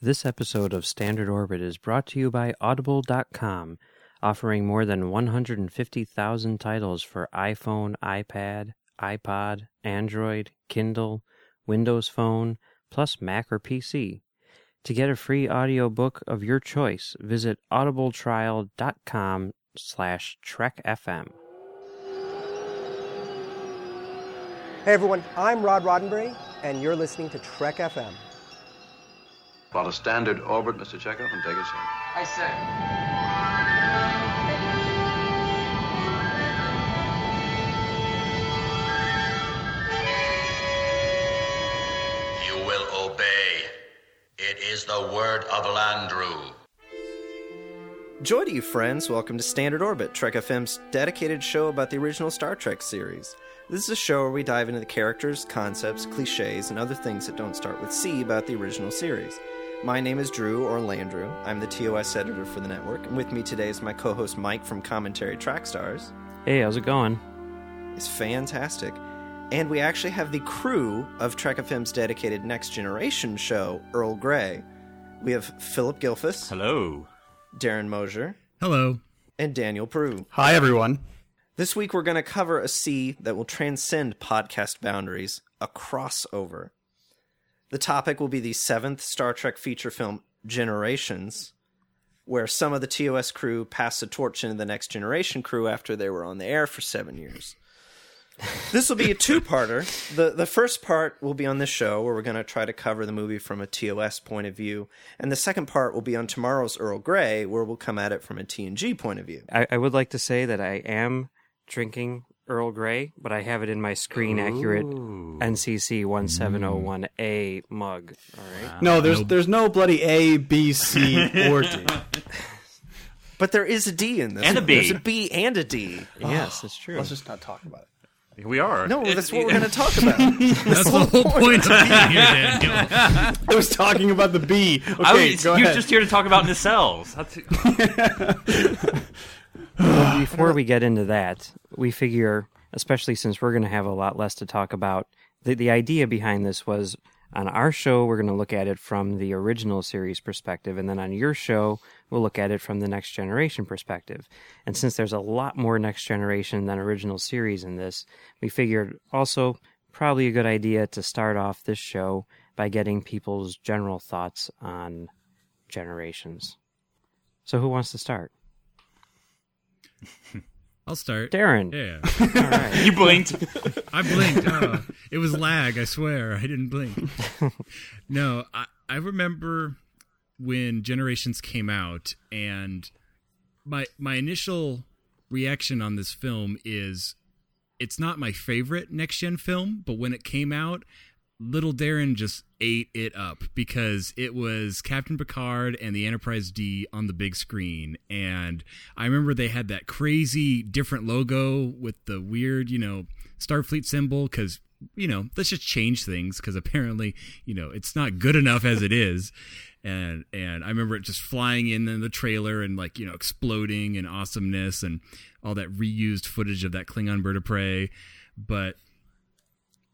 This episode of Standard Orbit is brought to you by Audible.com, offering more than 150,000 titles for iPhone, iPad, iPod, Android, Kindle, Windows Phone, plus Mac or PC. To get a free audiobook of your choice, visit audibletrial.com slash trekfm. Hey everyone, I'm Rod Roddenberry, and you're listening to Trek FM. Plot a standard orbit, Mr. Chekhov, and take us in. I say. You will obey. It is the word of Landru. Joy to you, friends. Welcome to Standard Orbit, Trek FM's dedicated show about the original Star Trek series. This is a show where we dive into the characters, concepts, cliches, and other things that don't start with C about the original series. My name is Drew, or Landrew. I'm the TOS editor for the network, and with me today is my co host Mike from Commentary Track Stars. Hey, how's it going? It's fantastic. And we actually have the crew of Trek FM's dedicated Next Generation show, Earl Grey. We have Philip Gilfus, Hello. Darren Mosier, Hello. and Daniel Prue. Hi, everyone. This week we're going to cover a sea that will transcend podcast boundaries, a crossover. The topic will be the seventh Star Trek feature film, Generations, where some of the TOS crew pass the torch into the Next Generation crew after they were on the air for seven years. this will be a two-parter. The the first part will be on this show where we're going to try to cover the movie from a TOS point of view, and the second part will be on tomorrow's Earl Grey where we'll come at it from a TNG point of view. I, I would like to say that I am drinking Earl Grey, but I have it in my screen accurate NCC 1701A mug. All right. No, there's there's no bloody A, B, C, or D. But there is a D in this. And a one. B. There's a B and a D. Yes, ah, that's true. Let's just not talk about it. We are. No, that's what we're going to talk about. That's the whole point of being here, Daniel. I was talking about the B. Okay, I was, go he was ahead. just here to talk about nacelles. That's, Before we get into that, we figure, especially since we're going to have a lot less to talk about, the, the idea behind this was on our show, we're going to look at it from the original series perspective, and then on your show, we'll look at it from the next generation perspective. And since there's a lot more next generation than original series in this, we figured also probably a good idea to start off this show by getting people's general thoughts on generations. So, who wants to start? I'll start. Darren. Yeah. All right. you blinked. I blinked. Oh, it was lag, I swear. I didn't blink. No, I, I remember when Generations came out, and my my initial reaction on this film is it's not my favorite next gen film, but when it came out, little Darren just ate it up because it was Captain Picard and the Enterprise D on the big screen. And I remember they had that crazy different logo with the weird, you know, Starfleet symbol because, you know, let's just change things because apparently, you know, it's not good enough as it is. And and I remember it just flying in in the trailer and like, you know, exploding and awesomeness and all that reused footage of that Klingon bird of prey. But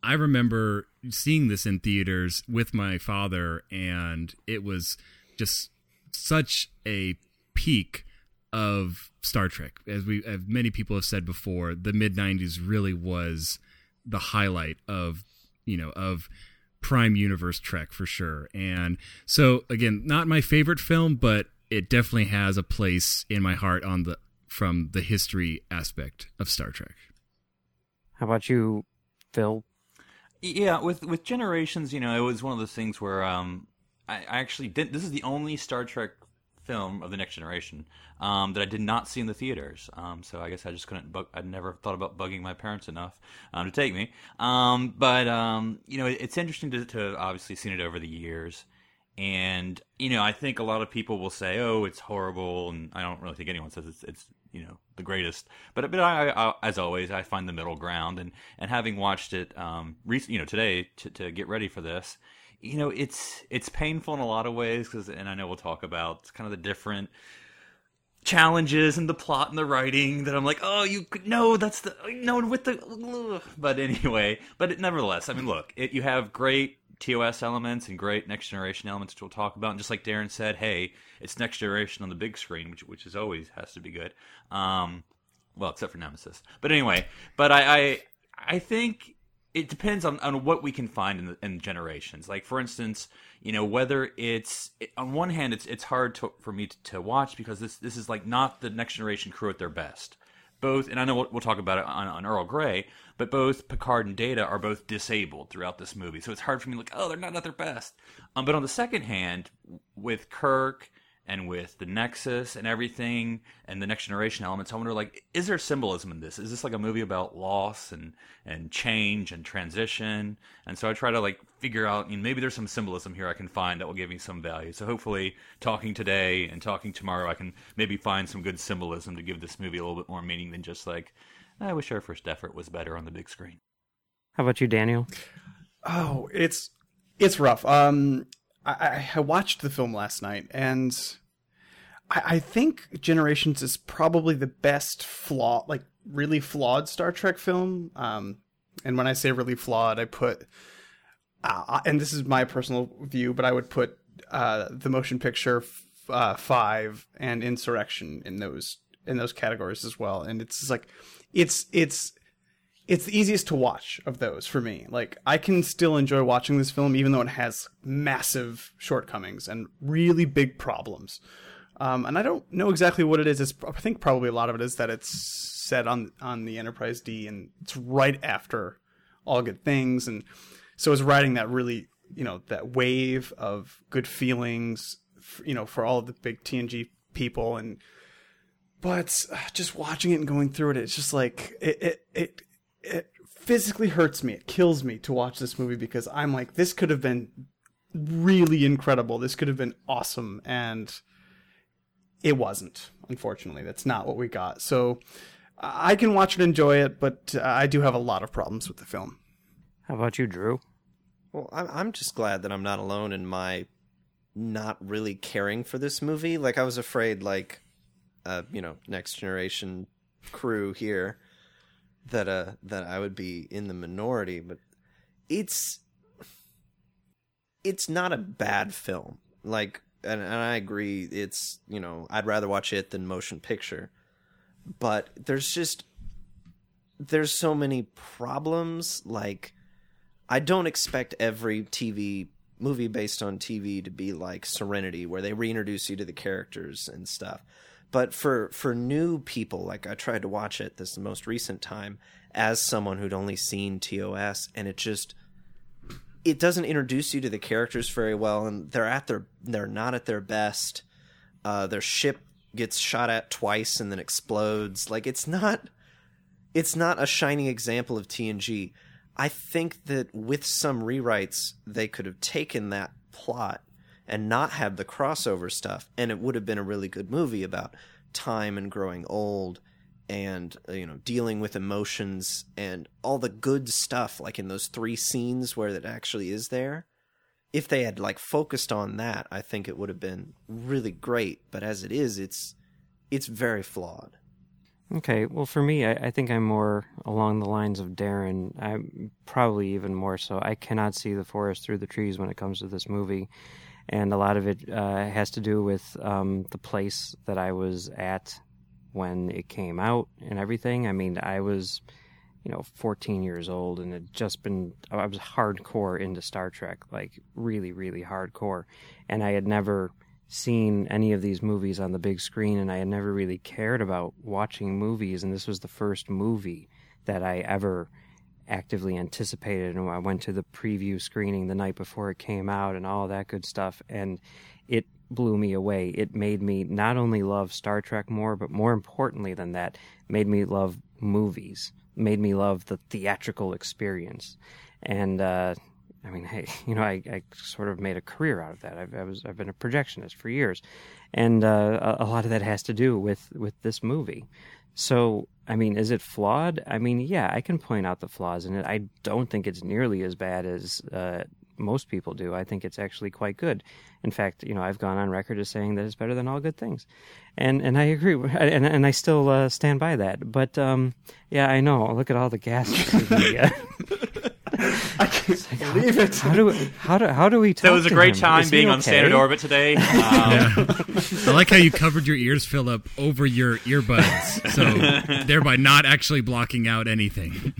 I remember seeing this in theaters with my father, and it was just such a peak of Star Trek. As we, as many people have said before, the mid '90s really was the highlight of you know of prime universe Trek for sure. And so again, not my favorite film, but it definitely has a place in my heart on the from the history aspect of Star Trek. How about you, Phil? Yeah, with with Generations, you know, it was one of those things where um, I, I actually did. This is the only Star Trek film of the Next Generation um, that I did not see in the theaters. Um, so I guess I just couldn't. Bug, I'd never thought about bugging my parents enough um, to take me. Um, but um, you know, it, it's interesting to, to obviously seen it over the years. And you know, I think a lot of people will say, "Oh, it's horrible," and I don't really think anyone says it's, it's you know the greatest. But but I, I, as always, I find the middle ground. And and having watched it, um, you know, today to, to get ready for this, you know, it's it's painful in a lot of ways because, and I know we'll talk about kind of the different challenges and the plot and the writing that I'm like, oh, you could no, that's the no with the. ugh." But anyway, but it, nevertheless, I mean, look, it, you have great TOS elements and great next generation elements, which we'll talk about. And just like Darren said, hey, it's next generation on the big screen, which which is always has to be good. Um, well, except for Nemesis. But anyway, but I I, I think it depends on, on what we can find in, the, in generations. Like for instance, you know whether it's it, on one hand it's it's hard to, for me to, to watch because this this is like not the next generation crew at their best. Both, and I know we'll, talk about it on, on Earl Grey, but both Picard and Data are both disabled throughout this movie, so it's hard for me to like, oh, they're not at their best. Um, but on the second hand, with Kirk and with the Nexus and everything and the next generation elements, I wonder like, is there symbolism in this? Is this like a movie about loss and and change and transition? And so I try to like figure out, you know, maybe there's some symbolism here I can find that will give me some value. So hopefully, talking today and talking tomorrow, I can maybe find some good symbolism to give this movie a little bit more meaning than just like, I wish our first effort was better on the big screen. How about you, Daniel? Oh, it's it's rough. Um, I, I watched the film last night, and I, I think Generations is probably the best flaw, like really flawed Star Trek film. Um, and when I say really flawed, I put, uh, and this is my personal view, but I would put uh, the motion picture f- uh, five and Insurrection in those in those categories as well. And it's like, it's it's it's the easiest to watch of those for me. Like I can still enjoy watching this film even though it has massive shortcomings and really big problems. Um, and I don't know exactly what it is. It's, I think probably a lot of it is that it's set on on the Enterprise D and it's right after All Good Things, and so it's riding that really you know that wave of good feelings, you know, for all of the big TNG people and. But just watching it and going through it, it's just like it, it, it it physically hurts me. It kills me to watch this movie because I'm like, this could have been really incredible. This could have been awesome, and it wasn't. Unfortunately, that's not what we got. So I can watch it, and enjoy it, but uh, I do have a lot of problems with the film. How about you, Drew? Well, I'm I'm just glad that I'm not alone in my not really caring for this movie. Like I was afraid, like, uh, you know, next generation crew here that uh that I would be in the minority, but it's it's not a bad film. Like, and, and I agree, it's you know I'd rather watch it than motion picture, but there's just there's so many problems. Like, I don't expect every TV movie based on TV to be like Serenity, where they reintroduce you to the characters and stuff but for for new people like i tried to watch it this most recent time as someone who'd only seen tos and it just it doesn't introduce you to the characters very well and they're at their they're not at their best. Uh, their ship gets shot at twice and then explodes. Like it's not it's not a shining example of tng i think that with some rewrites they could have taken that plot and not have the crossover stuff and it would have been a really good movie about time and growing old and uh, you know dealing with emotions and all the good stuff like in those three scenes where it actually is there if they had like focused on that i think it would have been really great but as it is it's it's very flawed Okay, well, for me, I, I think I'm more along the lines of Darren. I'm probably even more so. I cannot see the forest through the trees when it comes to this movie, and a lot of it uh, has to do with um, the place that I was at when it came out and everything. I mean, I was, you know, 14 years old, and had just been I was hardcore into Star Trek, like really, really hardcore, and I had never seen any of these movies on the big screen and I had never really cared about watching movies and this was the first movie that I ever actively anticipated and I went to the preview screening the night before it came out and all that good stuff and it blew me away. It made me not only love Star Trek more but more importantly than that, made me love movies, made me love the theatrical experience. And uh I mean, hey, you know, I, I sort of made a career out of that. I've, I was, I've been a projectionist for years, and uh, a, a lot of that has to do with with this movie. So, I mean, is it flawed? I mean, yeah, I can point out the flaws in it. I don't think it's nearly as bad as uh, most people do. I think it's actually quite good. In fact, you know, I've gone on record as saying that it's better than all good things, and and I agree, and and I still uh, stand by that. But um, yeah, I know. Look at all the gas. I can't believe it. How do we, how do how do we? Talk That was a great time Is he being on standard orbit today. Um, I like how you covered your ears, Philip, over your earbuds, so thereby not actually blocking out anything.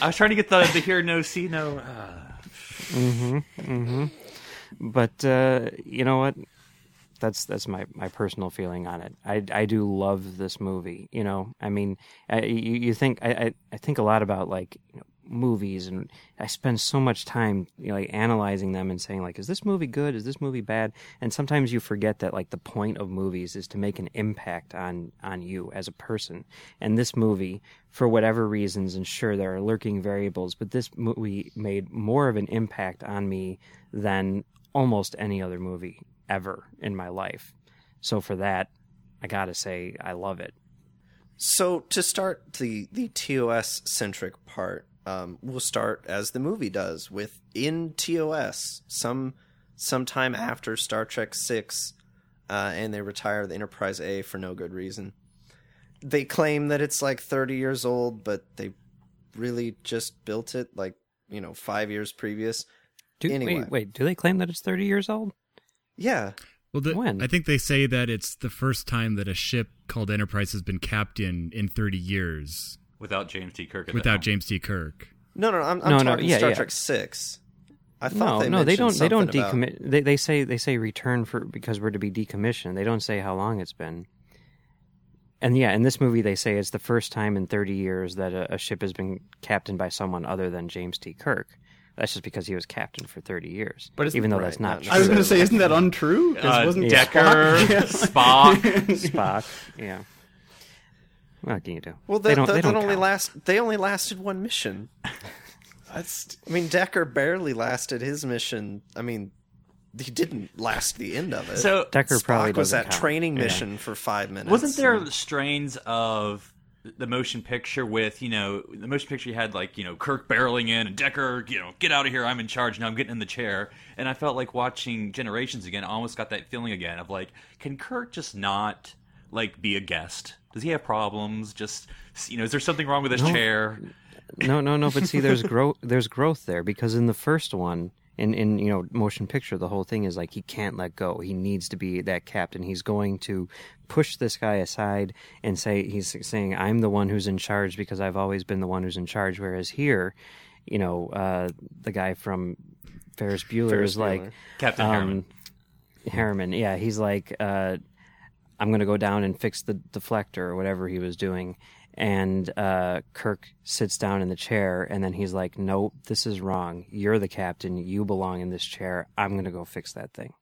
I was trying to get the, the hear no see no. Uh, But uh, you know what? That's that's my, my personal feeling on it. I, I do love this movie. You know, I mean, I, you, you think I, I, I think a lot about like you know, movies, and I spend so much time you know, like analyzing them and saying like, is this movie good? Is this movie bad? And sometimes you forget that like the point of movies is to make an impact on on you as a person. And this movie, for whatever reasons, and sure there are lurking variables, but this movie made more of an impact on me than almost any other movie ever in my life. So for that, I gotta say I love it. So to start the the TOS centric part, um, we'll start as the movie does with in TOS some sometime after Star Trek Six, uh, and they retire the Enterprise A for no good reason. They claim that it's like thirty years old, but they really just built it like you know five years previous. Do, Anyway. Wait, wait, do they claim that it's 30 years old? Yeah, Well, the, When? I think they say that it's the first time that a ship called Enterprise has been captained in 30 years without James T. Kirk. Without helm. James T. Kirk. no, no, I'm, I'm No, no, yeah, Star yeah. Trek Six. I thought No, they no, they don't. They don't something about- They, they say they say return for because we're to be decommissioned. They don't say how long it's been. And yeah, in this movie, they say it's the first time in 30 years that a, a ship has been captained by someone other than James T. Kirk. That's just because he was captain for 30 years. But even though right, that's not not I was going to say, isn't that untrue? 'Cause Uh, wasn't Decker, Spock- Spock. Spock. Yeah. What can you do? Well, they that, don't. that, they don't only count. last. They only lasted one mission. That's I mean, Decker barely lasted his mission. I mean, he didn't last the end of it. So Decker probably was doesn't that count. training Yeah. mission for five minutes. Wasn't there the strains of the motion picture with you know the motion picture you had like you know Kirk barreling in and Decker you know get out of here I'm in charge now I'm getting in the chair and I felt like watching Generations again I almost got that feeling again of like can Kirk just not like be a guest does he have problems just you know is there something wrong with his chair no, no, no. But see, there's growth. There's growth there because in the first one, in in you know motion picture, the whole thing is like he can't let go. He needs to be that captain. He's going to push this guy aside and say he's saying I'm the one who's in charge because I've always been the one who's in charge. Whereas here, you know, uh, the guy from Ferris Bueller Ferris is like Bueller. Captain Harriman Harriman, yeah, he's like, uh, I'm going to go down and fix the deflector or whatever he was doing. And uh, Kirk sits down in the chair, and then he's like, Nope, this is wrong. You're the captain. You belong in this chair. I'm going to go fix that thing.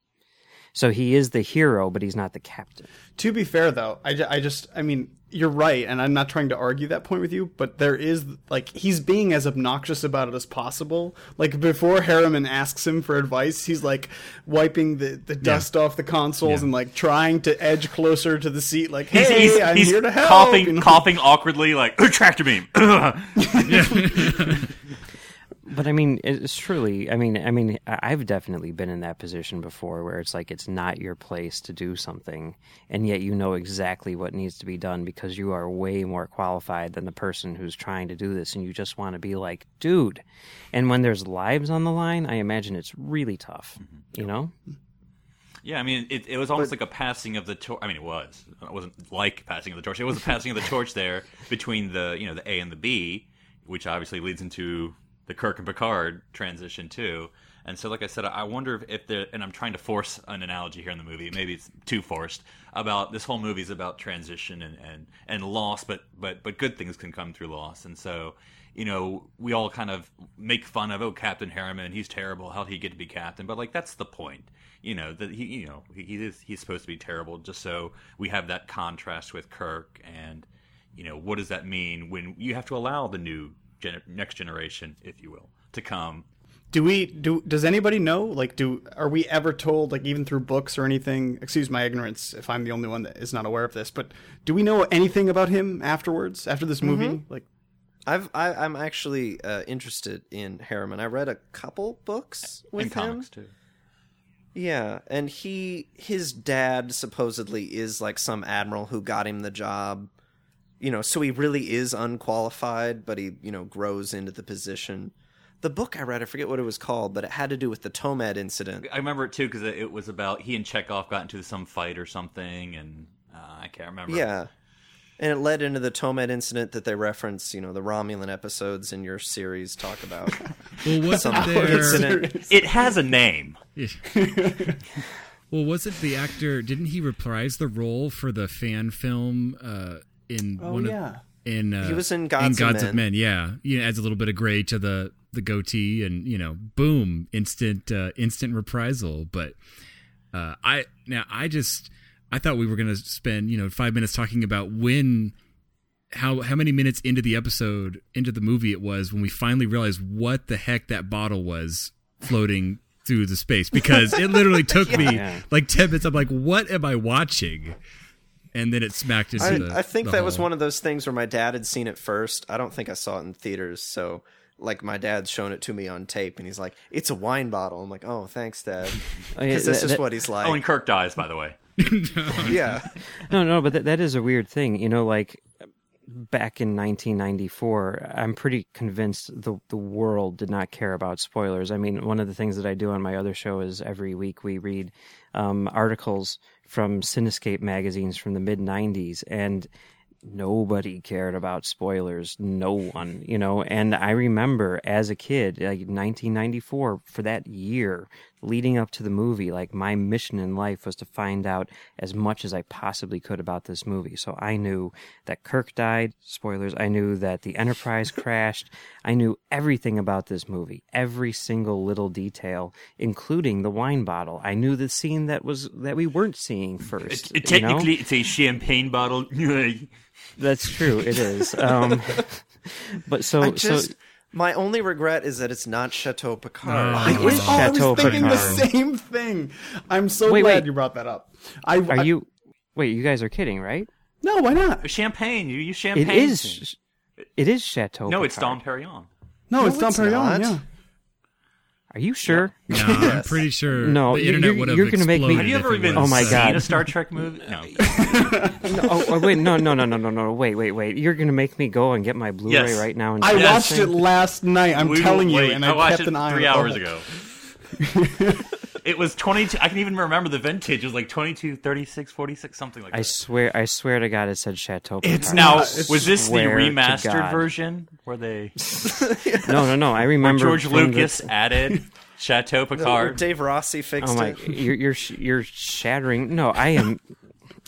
So he is the hero, but he's not the captain. To be fair, though, I, ju- I just, I mean, you're right, and I'm not trying to argue that point with you, but there is, like, he's being as obnoxious about it as possible. Like, before Harriman asks him for advice, he's, like, wiping the, the dust off the consoles Yeah. and, like, trying to edge closer to the seat, like, he's, hey, he's, I'm he's here to help. coughing you know? coughing awkwardly like tractor beam But I mean, it's truly. I mean, I mean, I- I've definitely been in that position before, where it's like it's not your place to do something, and yet you know exactly what needs to be done because you are way more qualified than the person who's trying to do this, and you just want to be like, dude. And when there's lives on the line, I imagine it's really tough. Mm-hmm. You know? Yeah, I mean, it, it was almost like a passing of the torch. I mean, it was. It wasn't like passing of the torch. It was a passing of the torch there between the you know the A and the B, which obviously leads into the Kirk and Picard transition too. And so, like I said, I wonder if, there. And I'm trying to force an analogy here in the movie. Maybe it's too forced. About this whole movie is about transition and, and, and loss, but but but good things can come through loss. And so, you know, we all kind of make fun of oh Captain Harriman, he's terrible. How would he get to be captain? But like that's the point you know that he you know he, he is he's supposed to be terrible just so we have that contrast with Kirk and you know what does that mean when you have to allow the new gener- next generation if you will to come Do we do? Does anybody know? Like, do are we ever told? Like, even through books or anything? Excuse my ignorance if I'm the only one that is not aware of this. But do we know anything about him afterwards? After this movie, like, I've I, I'm actually uh, interested in Harriman. I read a couple books with in him. comics too. Yeah, and he his dad supposedly is like some admiral who got him the job. You know, so he really is unqualified, but he, you know, grows into the position. The book I read, I forget what it was called, but it had to do with the Tomed incident. I remember it too because it was about he and Chekhov got into some fight or something, and uh, I can't remember. Yeah. And it led into the Tomed incident that they reference, you know, the Romulan episodes in your series talk about. Well, wasn't there? incident. it has a name. well, wasn't the actor? Didn't he reprise the role for the fan film uh, in Oh one yeah. of in? Uh, He was in Gods of of Men. Men. Yeah, you know, adds a little bit of gray to the the goatee, and you know, boom, instant uh, instant reprisal. But uh, I now I just I thought we were going to spend you know five minutes talking about when how how many minutes into the episode into the movie it was when we finally realized what the heck that bottle was floating through the space because it literally took me like 10 minutes i'm like what am i watching and then it smacked into I, the I think the that was one of those things where my dad had seen it first. I don't think I saw it in theaters, so like my dad's shown it to me on tape, and he's like, "It's a wine bottle." I'm like, "Oh, thanks, Dad," Oh, yeah, because that's that- just that- what he's like. Oh, and Kirk dies, by the way. yeah, No, no, but that, that is a weird thing. You know, like back in 1994, I'm pretty convinced the the world did not care about spoilers. I mean, one of the things that I do on my other show is every week we read um, articles from Cinescape magazines from the mid 90s, and nobody cared about spoilers. No one, you know. And I remember as a kid, like 1994, for that year leading up to the movie, like my mission in life was to find out as much as I possibly could about this movie. So I knew that Kirk died, spoilers. I knew that the Enterprise crashed. I knew everything about this movie, every single little detail, including the wine bottle. I knew the scene that was that we weren't seeing first. you know? Technically, it's a champagne bottle. That's true. It is. Um, but so I just so my only regret is that it's not Chateau Picard. No. I was, is oh, I was Chateau thinking the same thing. I'm so Wait, glad wait. you brought that up. I, are I- you? Wait, you guys are kidding, right? No, why not? champagne. You use champagne. It is. It is Chateau. No, it's Dom Picard. Perignon. No, it's No, Dom it's Perignon. not. Yeah. Are you sure? no i'm pretty sure No, the you're- internet you're- you're gonna make me- Have you ever it even Oh my seen God. a Star Trek movie? No. No, oh, oh, wait, no, no, no, no, no, no. Wait, wait, wait. You're gonna make me go and get my Blu-ray Yes. right now and I do watched it last night. I'm We telling will you, wait. and I I, watched kept it an eye three on hours ago. it was 22. I can even remember the vintage. It was like 22, 36, 46, something like that. I swear, I swear to God, it said Chateau. It's now, It's- was this the remastered version where they No, no, no. I where remember George from the- Lucas added Chateau Where Picard? Dave Rossi fixed Oh my! it. You're you're you're shattering. No, I am.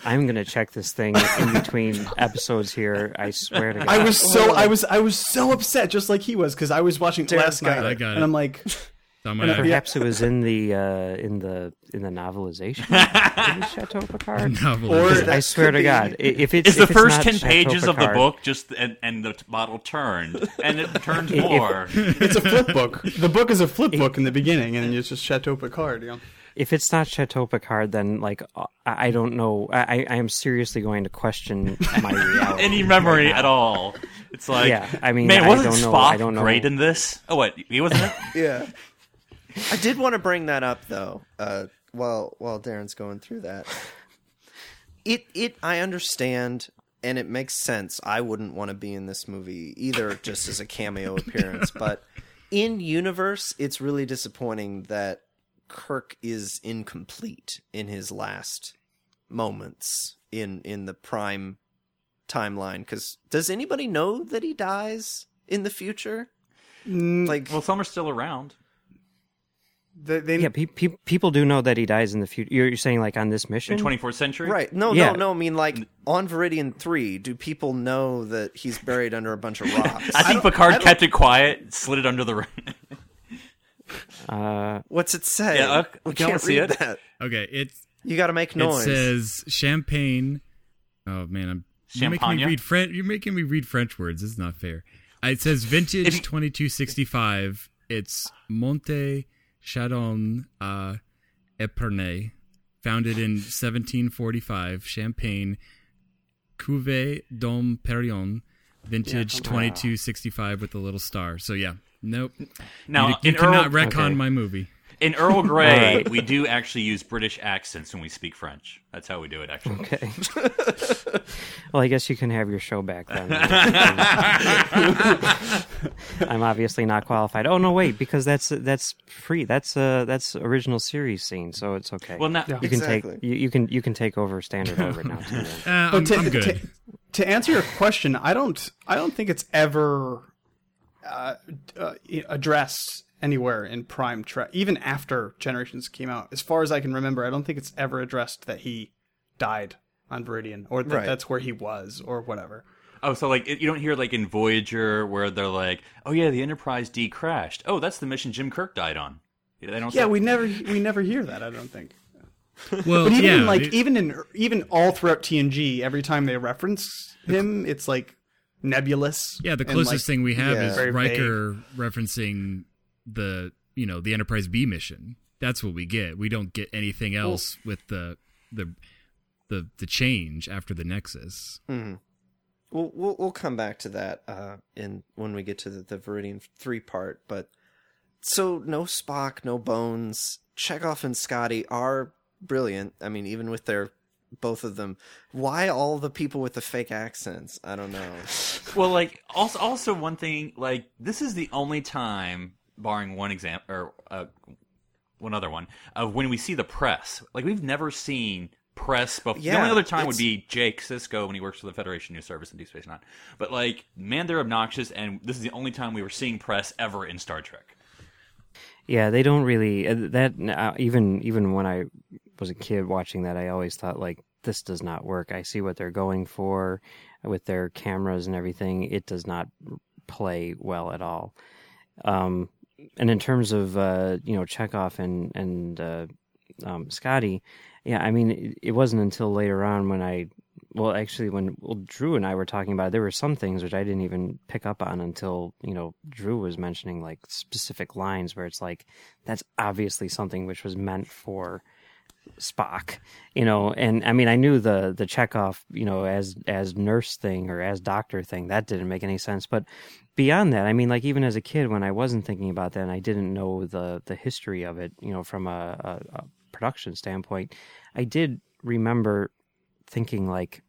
I'm gonna check this thing in between episodes here. I swear to God. I was so I was I was so upset, just like he was, because I was watching it Darren's last night. I got and. I'm like, It's on my And Perhaps it was in the uh, in the in the novelization. It Chateau Picard. Novel. Or- I swear to be- God, if it's It's the if it's first not 10 Chateau pages of the book, just and, and the bottle turned, and it turns If- more. it's a flip book. The book is a flip book in the beginning, and it's just Chateau Picard. You know? If it's not Chateau Picard, then like uh, I I don't know. I, I am seriously going to question my reality. Any memory right at all. It's like, Yeah, I mean, man, I wasn't don't know- Spock I don't know. great in this? Oh, what? He wasn't? Yeah. I did want to bring that up though. Uh, while while Darren's going through that, it it I understand and it makes sense. I wouldn't want to be in this movie either, just as a cameo appearance. But in universe, it's really disappointing that Kirk is incomplete in his last moments in in the prime timeline. Because does anybody know that he dies in the future? Like, well, some are still around. They, they, Yeah, pe- pe- people do know that he dies in the future. You're, you're saying like on this mission? In 24th century? Right. No, Yeah. no, no. I mean, like on Veridian Three, do people know that he's buried under a bunch of rocks? I think don't- Picard I kept it quiet, slid it under the. Uh, What's it say? Yeah, uh, we can I can't see read it? that. Okay, it's You got to make noise. it says champagne. Oh man, I'm you're making me Champagne? read French. You're making me read French words. This is not fair. Uh, It says vintage 2265. It's Monte Chardon uh, Epernay, founded in 1745. Champagne, Cuvée Dom Perignon, vintage Yeah. twenty two sixty five with a little star. So yeah, nope. Now, you, you cannot Earl- retcon Okay. my movie. In Earl Grey, Alright. we do actually use British accents when we speak French. That's how we do it, actually. Okay. well, I guess you can have your show back then. I'm obviously not qualified. Oh no, wait, because that's that's free. That's uh that's original series scene, so it's okay. Well, now, you can Exactly. take you, you can you can take over standard over now too. Uh, I'm, But to, I'm good. To, to answer your question, I don't. I don't think it's ever uh, uh, addressed anywhere in Prime Trek, even after Generations came out. As far as I can remember, I don't think it's ever addressed that he died on Veridian or that Right. that's where he was or whatever. Oh, so like you don't hear like in Voyager where they're like, "Oh yeah, the Enterprise D crashed." Oh, that's the mission Jim Kirk died on. Yeah, They don't. Yeah, say- we never we never hear that. I don't think. well, But even yeah, in, like it- even in even all throughout TNG, every time they reference him, it's like nebulous. yeah, the closest like, thing we have yeah. is Very vague. Riker referencing the you know the Enterprise B mission. That's what we get. We don't get anything else with the the the the change after the Nexus. Mhm. We'll, we'll we'll come back to that uh, in when we get to the, the Veridian three part. But so no Spock, no Bones. Chekhov and Scotty are brilliant. I mean, even with their both of them. Why all the people with the fake accents? I don't know. Well, like also also one thing like this is the only time, barring one example or uh, one other one, of when we see the press. Like we've never seen press. Before. the only other time would be Jake Sisko when he works for the Federation News Service in Deep Space Nine. But like, man, they're obnoxious, and this is the only time we were seeing press ever in Star Trek. Yeah, they don't really uh, that uh, even even when I was a kid watching that, I always thought like this does not work. I see what they're going for with their cameras and everything. It does not play well at all. Um, and in terms of uh, you know Chekhov and and uh, um, Scotty, yeah, I mean it, it wasn't until later on when I well actually when well, Drew and I were talking about it, there were some things which I didn't even pick up on until you know Drew was mentioning like specific lines where it's like that's obviously something which was meant for Spock, you know, and I mean I knew the the Chekhov, you know, as as nurse thing or as doctor thing that didn't make any sense, but beyond that, I mean, like even as a kid when I wasn't thinking about that and I didn't know the the history of it, you know, from a, a, a production standpoint, I did remember thinking like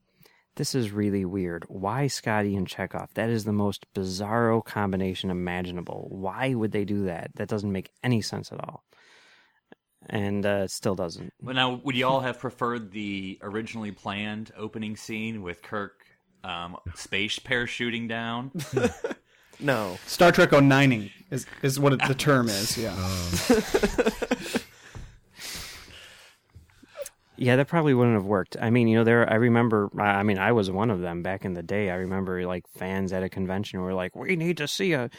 this is really weird. Why Scotty and Chekhov? That is the most bizarro combination imaginable. Why would they do that? That doesn't make any sense at all. And uh, it still doesn't. Well, now, would you all have preferred the originally planned opening scene with Kirk um, space parachuting down? No. Star Trek 09ing is is what it, the term is. Yeah. Yeah, that probably wouldn't have worked. I mean, you know, there. I remember. I I mean, I was one of them back in the day. I remember like fans at a convention were like, "We need to see a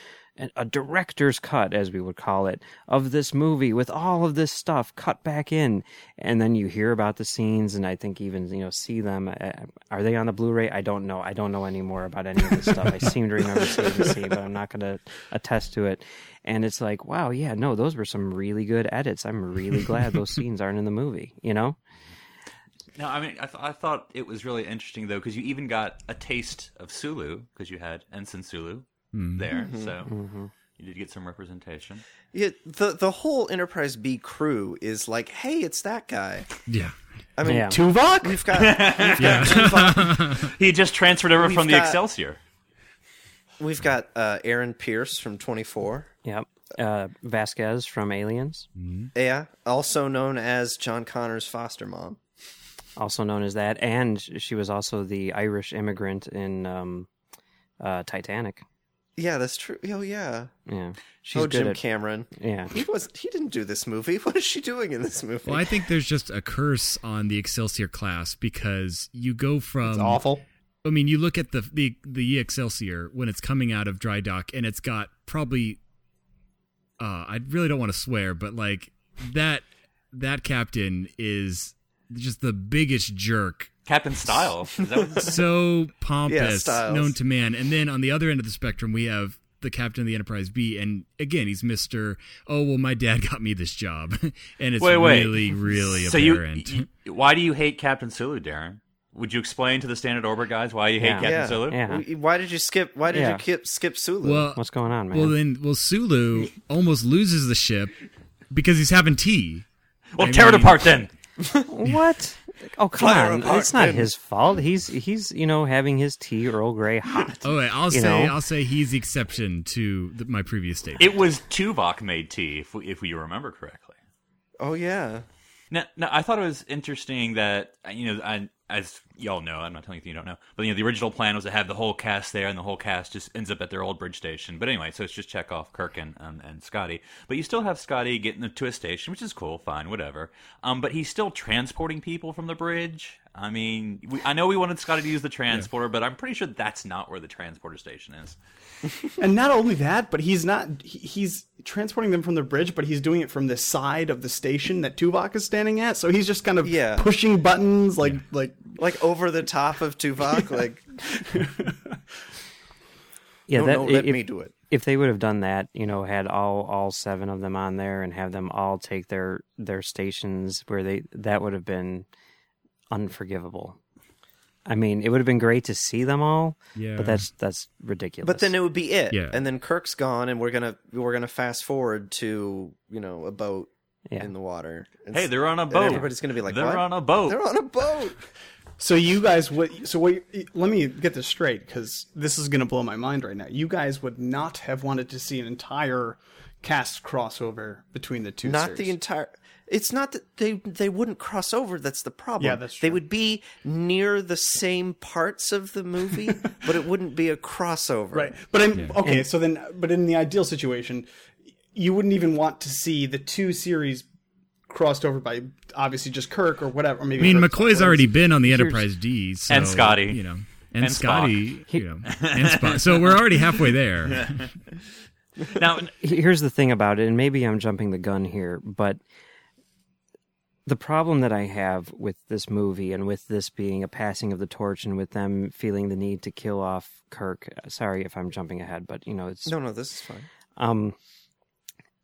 a, director's cut, as we would call it, of this movie with all of this stuff cut back in." And then you hear about the scenes, and I think even you know see them. Uh, Are they on the Blu-ray? I don't know. I don't know anymore about any of this stuff. I seem to remember seeing the scene, but I'm not going to attest to it. And it's like, wow, yeah, no, those were some really good edits. I'm really glad those scenes aren't in the movie. You know. No, I mean, I, th- I thought it was really interesting though because you even got a taste of Sulu because you had Ensign Sulu there, so you did get some representation. Yeah, the the whole Enterprise B crew is like, hey, it's that guy. Yeah. I mean, Yeah. Tuvok? we've got we've Yeah. got Tuvok, He just transferred over We've from the Excelsior. we've got uh, Aaron Pierce from Twenty Four. Yep. Uh, Vasquez from Aliens, Yeah, also known as John Connor's foster mom. also known as that, and she was also the Irish immigrant in um, uh, Titanic. Yeah, that's true. Oh yeah. Yeah, she's oh, good Jim at. Cameron. Yeah, He was. He didn't do this movie. What is she doing in this movie? Well, I think there's just a curse on the Excelsior class because you go from It's awful. I mean, you look at the the the Excelsior when it's coming out of dry dock, and it's got probably. Uh, I really don't want to swear, but like that that captain is just the biggest jerk. Captain Style. Is that what- So pompous, Styles. known to man. And then on the other end of the spectrum, we have the captain of the Enterprise B, and again, he's Mister. Oh well, my dad got me this job, and it's Wait, wait. really, really so apparent. you- why do you hate Captain Sulu, Darren? would you explain to the standard orbit guys why you hate Yeah. Captain yeah. Sulu? Yeah. Why did you skip? Why did Yeah. you skip, skip Sulu? Well, What's going on, man? well then, well Sulu almost loses the ship because he's having tea. Well, I tear it apart then. what? Oh come Fire on! apart, It's not Ben. his fault. He's he's you know having his tea Earl Grey hot. Oh, wait, I'll say know? I'll say he's the exception to the, my previous statement. It was Tuvok made tea, if we, if we remember correctly. oh yeah. Now, now, I thought it was interesting that uh, you know, I, as y'all know, I'm not telling you if you don't know, but you know, the original plan was to have the whole cast there, and the whole cast just ends up at their old bridge station. But anyway, so it's just Chekhov, Kirk, and um, and Scotty. But you still have Scotty getting to a station, which is cool, fine, whatever. Um, but he's still transporting people from the bridge. I mean, we, I know we wanted Scotty to use the transporter, but I'm pretty sure that's not where the transporter station is. And not only that, but he's not he- he's transporting them from the bridge, but he's doing it from the side of the station that Tuvok is standing at. So he's just kind of Yeah. pushing buttons like like Like over the top of Tuvok. like Yeah, no, that, no, let if, me do it. if they would have done that, you know, had all all seven of them on there and have them all take their their stations where they that would have been unforgivable. I mean, it would have been great to see them all, Yeah. but that's that's ridiculous. But then it would be it. Yeah. And then Kirk's gone, and we're gonna we're gonna fast forward to you know a boat Yeah. in the water. And Hey, they're on a and boat. everybody's gonna be like, they're what? on a boat. They're on a boat. So you guys would so wait let me get this straight because this is going to blow my mind right now. You guys would not have wanted to see an entire cast crossover between the two. Not the entire. It's not that they they wouldn't cross over. That's the problem. Yeah, that's true. They would be near the same parts of the movie, but it wouldn't be a crossover. right. But I'm okay. So then, but in the ideal situation, you wouldn't even want to see the two series crossed over by obviously just Kirk or whatever. Or maybe I mean, Kirk's McCoy's already been on the Enterprise D, so, And Scotty. you know, and, And Scotty, you know, and Spock. So we're already halfway there. now, here's the thing about it, and maybe I'm jumping the gun here, but the problem that I have with this movie and with this being a passing of the torch and with them feeling the need to kill off Kirk. Sorry if I'm jumping ahead, but you know, it's No, no, this is fine. um,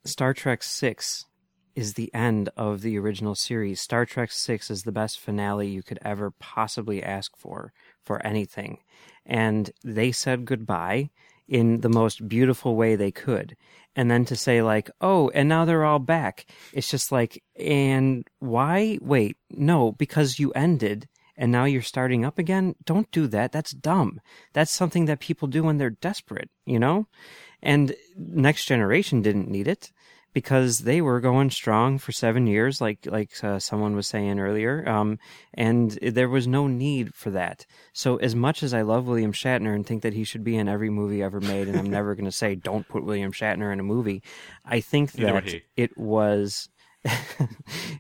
Star Trek Six is the end of the original series. Star Trek Six is the best finale you could ever possibly ask for for anything, and they said goodbye in the most beautiful way they could. And then to say like, oh, and now they're all back. It's just like, and why? Wait, no, because you ended and now you're starting up again. Don't do that. That's dumb. That's something that people do when they're desperate, you know? And Next Generation didn't need it because they were going strong for seven years, like like uh, someone was saying earlier. Um, and there was no need for that. So as much as I love William Shatner and think that he should be in every movie ever made, and I'm never going to say don't put William Shatner in a movie, I think that it was.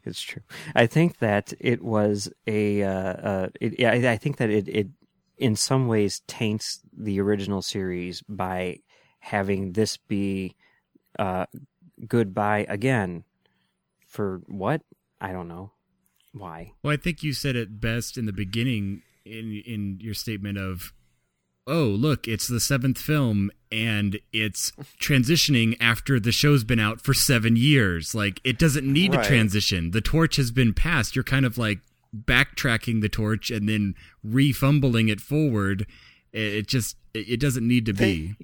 it's true. I think that it was a. Uh, uh, it, yeah, I, I think that it, it, in some ways, taints the original series by having this be uh, goodbye again. For what? I don't know. Why? Well, I think you said it best in the beginning in in your statement of, "Oh, look, it's the seventh film, and it's transitioning after the show's been out for seven years. Like, it doesn't need Right. to transition. The torch has been passed. You're kind of like backtracking the torch and then refumbling it forward. It, just it, it doesn't need to be.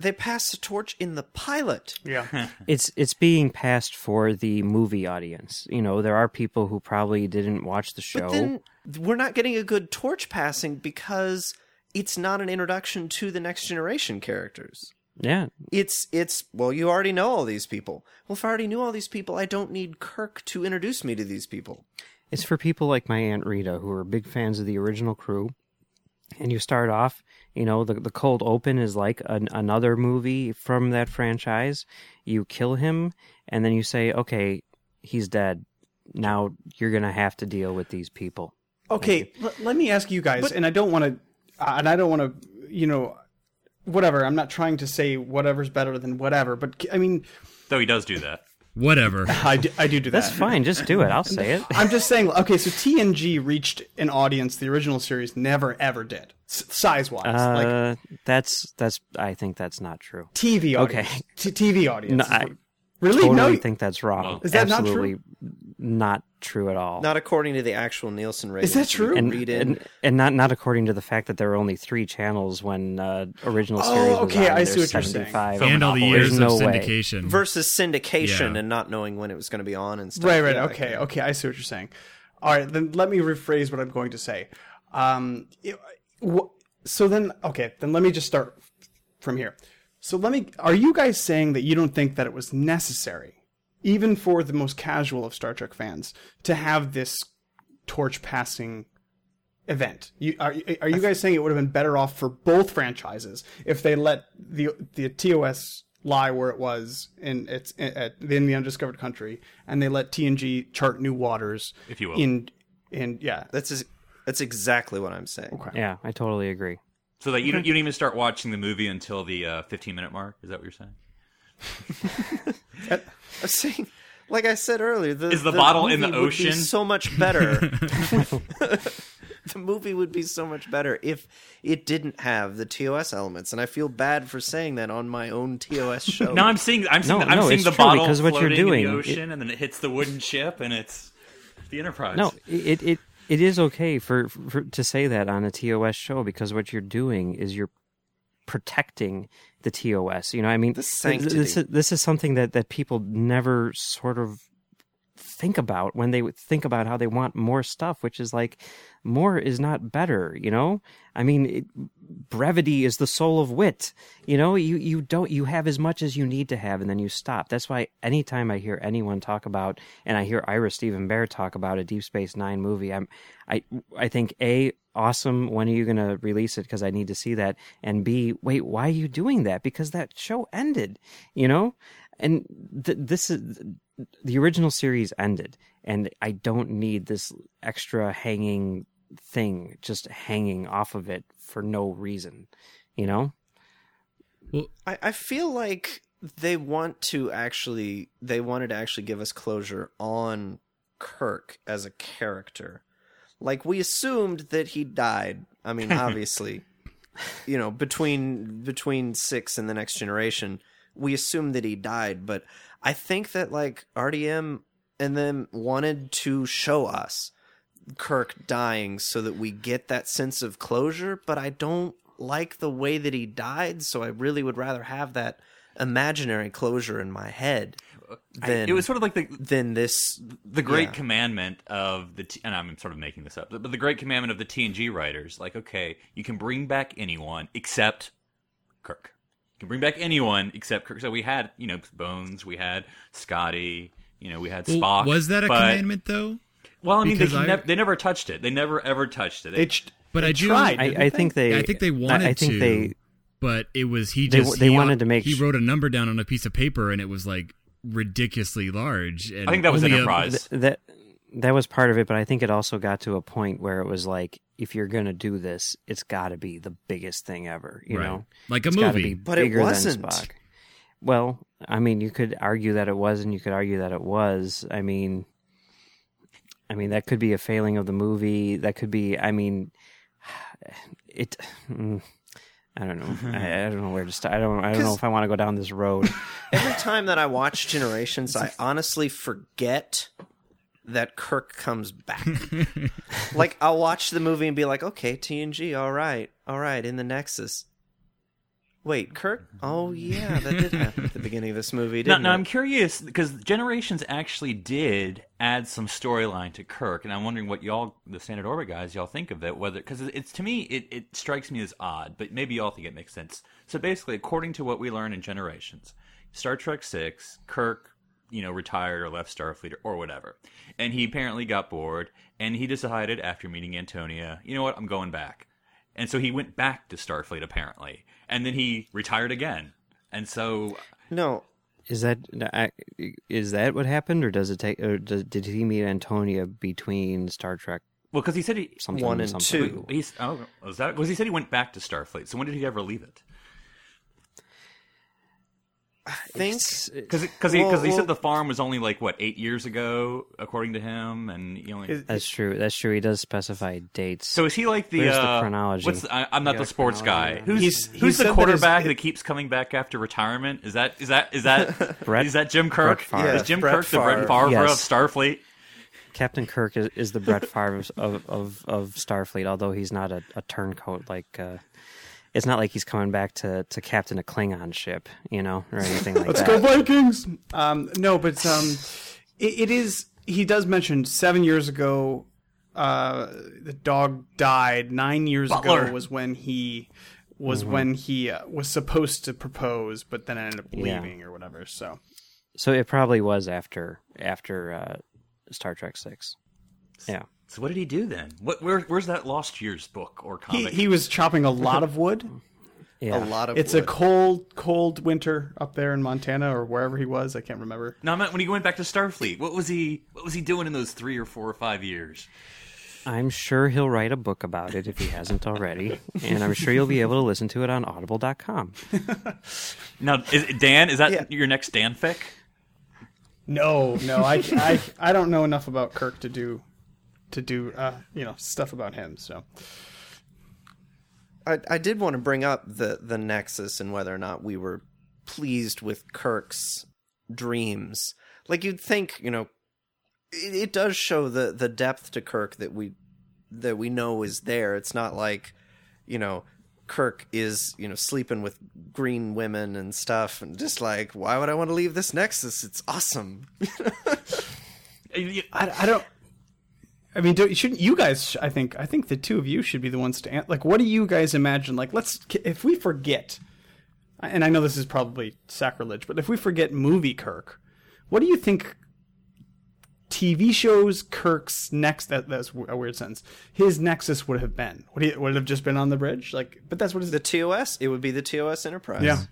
They passed the torch in the pilot. Yeah. It's it's being passed for the movie audience. You know, there are people who probably didn't watch the show. But then we're not getting a good torch passing because it's not an introduction to the next generation characters. yeah, It's it's well, you already know all these people. Well, if I already knew all these people, I don't need Kirk to introduce me to these people. It's for people like my Aunt Rita who are big fans of the original crew. And you start off, you know, the, the cold open is like an, another movie from that franchise. You kill him, and then you say, okay, he's dead. Now you're going to have to deal with these people. Okay, l- let me ask you guys, and I don't want to, and I don't want to, you know, whatever. I'm not trying to say whatever's better than whatever, but I mean, though he does do that. Whatever. I do, I do do that. That's fine. Just do it. I'll say it. I'm just saying. Okay, so TNG reached an audience the original series never ever did, size wise, like Uh, that's, that's, I think that's not true. TV audience. okay. T- TV audience. No, I what- really? totally no, think that's wrong. Well- Is that not true? Absolutely. not true at all. Not according to the actual Nielsen ratings. Is that true? and, Read in. and and not not according to the fact that there were only three channels when uh, original Oh, series was okay, on. I There's see what you're saying. 75. and all the years There's of no way. syndication. versus syndication Yeah. and not knowing when it was going to be on and stuff. Right, right. Yeah, okay, okay. I see what you're saying. All right, then let me rephrase what I'm going to say. Um, it- wh- so then, okay, then let me just start from here. So let me. Are you guys saying that you don't think that it was necessary, even for the most casual of Star Trek fans, to have this torch passing event? You, are are you guys saying it would have been better off for both franchises if they let the the TOS lie where it was in its at, in the undiscovered country, and they let TNG chart new waters, If you will. In in yeah, That's is- that's exactly what I'm saying. Yeah, I totally agree. So that you don't you don't even start watching the movie until the uh, 15 minute mark. Is that what you're saying? I'm saying, like I said earlier, the, Is the bottle in the ocean? so much better. the movie would be so much better if it didn't have the TOS elements, and I feel bad for saying that on my own TOS show. No, I'm seeing I'm seeing No, the, I'm no, seeing it's the true, bottle because what you're doing, in the it- ocean, and then it hits the wooden ship, and it's the Enterprise. No, it it it is okay for, for to say that on a TOS show because what you're doing is you're protecting the TOS. You know, I mean, The th- sanctity. This is, this is something that that people never sort of think about when they think about how they want more stuff, which is like more is not better. You know, I mean, it, brevity is the soul of wit. You know, you you don't you have as much as you need to have, and then you stop. That's why anytime I hear anyone talk about, and I hear Ira Steven Behr talk about a Deep Space Nine movie, I'm I I think a awesome. When are you going to release it? Because I need to see that. And b wait, why are you doing that? Because that show ended. You know, and th- this is the original series ended, and I don't need this extra hanging thing just hanging off of it for no reason. You know. I, I feel like they want to actually they wanted to actually give us closure on Kirk as a character. Like we assumed that he died. I mean, obviously, you know, between between 6 and the next generation, we assume that he died, but I think that like RDM and them wanted to show us Kirk dying so that we get that sense of closure, but I don't like the way that he died, so I really would rather have that imaginary closure in my head I- it was sort of like the than this the great Yeah. commandment of the T- and I'm sort of making this up, but the great commandment of the TNG writers, like okay, you can bring back anyone except Kirk. You can bring back anyone except Kirk. So we had, you know, Bones, we had Scotty, you know, we had Spock. Was that a but- commandment though? Well, I mean, they, Because can I- nev- they never touched it. They never ever touched it. they ch- But they I do- tried. I, I think they. I think they I- wanted I think to, they. but it was he They- just they he, wanted to make he wrote a number down on a piece of paper and it was like ridiculously large. And I think that was only a- Th- that that was part of it, but I think it also got to a point where it was like, if you're gonna do this, it's got to be the biggest thing ever. You Right. know, Like a It's movie. be But it wasn't. Than Spock. Well, I mean, you could argue that it was, and you could argue that it was. I mean, I mean that could be a failing of the movie. That could be. I mean, it. mm, I don't know. I, I don't know where to start. I don't. I don't know 'Cause- if I want to go down this road. Every time that I watch Generations, I honestly forget that Kirk comes back. like I'll watch the movie and be like, "Okay, TNG, all right, all right, in the Nexus." Wait, Kirk? Oh yeah, that did happen at the beginning of this movie, Now, didn't now it? I'm curious because Generations actually did add some storyline to Kirk, and I'm wondering what y'all, the Standard Orbit guys, y'all think of it. Whether because it's to me, it, it strikes me as odd, but maybe y'all think it makes sense. So basically, according to what we learn in Generations, Star Trek Six, Kirk, you know, retired or left Starfleet or, or whatever, and he apparently got bored, and he decided after meeting Antonia, you know what, I'm going back. And so he went back to Starfleet apparently, and then he retired again. And so No, Is that is that what happened, or does it take? Or does, did he meet Antonia between Star Trek Well, because he said he something One and something? two. he's oh was that was he said he went back to Starfleet. So when did he ever leave it? I think Because because he Well, he well- said the farm was only like what eight years ago according to him, and he only. That's true. That's true. He does specify dates. so is he like the, Where's the uh, chronology? What's the, I, I'm not You the sports guy. chronology? Who's He's- who's said the that quarterback his- that keeps coming back after retirement? Is that is that is that Brett- is that Jim Kirk? Brett Favre. Is Jim Brett Kirk the Brett Favre. Favre Yes. of Starfleet? Captain Kirk is, is the Brett Favre of, of, of Starfleet, although he's not a, a turncoat like. Uh, it's not like he's coming back to, to captain a Klingon ship, you know, or anything like that. Let's go Vikings. Um, no, but um, it, it is. He does mention seven years ago, uh, the dog died. Nine years Butler. ago was when he was Mm-hmm. when he uh, was supposed to propose, but then ended up Yeah. leaving or whatever. So So it probably was after after uh, Star Trek Six. Yeah. So what did he do then? What where, where's that Lost Years book or he comic? he was chopping a lot of wood. Yeah. A lot of It's a cold, cold winter up there in Montana or wherever he was. I can't remember. no, I meant when he went back to Starfleet. What was he? What was he doing in those three or four or five years? I'm sure he'll write a book about it if he hasn't already, and I'm sure you'll be able to listen to it on Audible.com. Now, is, Dan, is that Yeah. your next Dan fic? No, no, I, I, I don't know enough about Kirk to do, to do, uh, you know, stuff about him. So I, I did want to bring up the the nexus and whether or not we were pleased with Kirk's dreams. Like you'd think, you know, it, it does show the the depth to Kirk that we that we know is there. It's not like, you know, Kirk is, you know, sleeping with green women and stuff and just like, why would I want to leave this nexus? It's awesome. I, I don't. I mean, don't, shouldn't you guys? I think I think the two of you should be the ones to an- like. What do you guys imagine? Like, let's if we forget, and I know this is probably sacrilege, but if we forget movie Kirk, what do you think? TV shows Kirk's next that that's a weird sentence. His nexus would have been would he would it have just been on the bridge like but that's what is The TOS, it would be the TOS Enterprise. yeah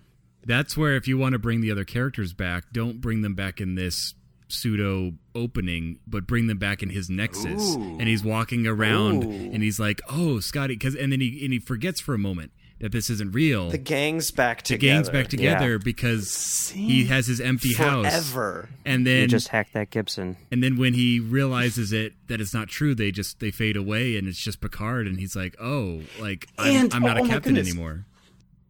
That's where if you want to bring the other characters back, don't bring them back in this pseudo opening, but bring them back in his nexus. Ooh. And he's walking around Ooh. and he's like, "Oh, Scotty," because and then he and he forgets for a moment that this isn't real. The gang's back together. the gang's back together Yeah. because he has his empty house. Forever. And You then just hacked that Gibson. and then when he realizes it that it's not true, they just they fade away and it's just Picard and he's like, "Oh, like I'm, I'm not oh a my captain anymore."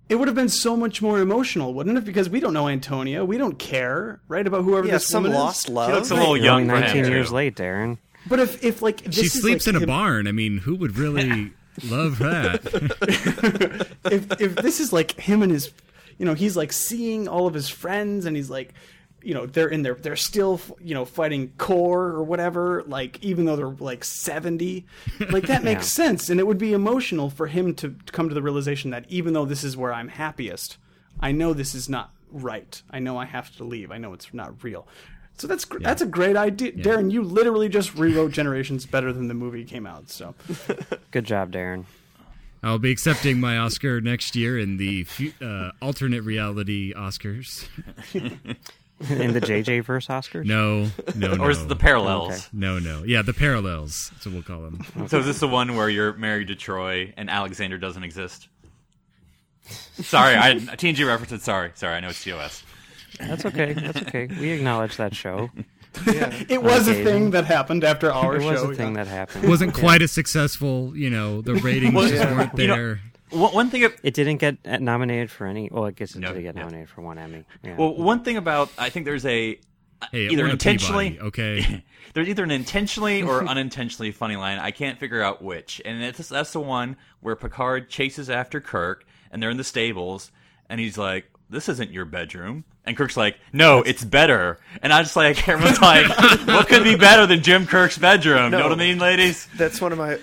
It would have been so much more emotional wouldn't it because we don't know Antonia we don't care right about whoever Yeah, this some woman lost is. love. He looks a little You're young only for 19 him, years too. late, Darren. But if if like this She is sleeps like in a him- barn. I mean, who would really love that? if if this is like him and his, you know, he's like seeing all of his friends, and he's like, you know, they're in there, they're still, you know, fighting core or whatever. Like even though they're like seventy, like that makes sense, and it would be emotional for him to come to the realization that even though this is where I'm happiest, I know this is not right. I know I have to leave. I know it's not real. So that's gr- that's a great idea, Darren. You literally just rewrote Generations better than the movie came out. So Good job, Darren. I'll be accepting my Oscar next year in the uh, alternate reality Oscars. In the JJ verse Oscars? No, no, no. Or is it the parallels? Okay. No, no. Yeah, the parallels. That's what we'll call them. So is this the one where you're married to Troi and Alexander doesn't exist? Sorry, I TNG references. Sorry, sorry. I know it's TOS. That's okay. That's okay. We acknowledge that show. it was a thing that happened after our show. It was show. a thing yeah. that happened. It wasn't quite as successful. You know, the ratings just weren't You know- there. One, one thing. It didn't get uh, nominated for any. Well, I guess it No, did get yeah. nominated for one Emmy. Yeah. Well, one thing about I think there's a Hey, either won a intentionally Peabody, okay. there's either an intentionally or unintentionally funny line. I can't figure out which, and it's, that's the one where Picard chases after Kirk, and they're in the stables, and he's like, "This isn't your bedroom," and Kirk's like, "No, it's better." And I just like everyone's like, "What could be better than Jim Kirk's bedroom?" You know what I mean, ladies? That's one of my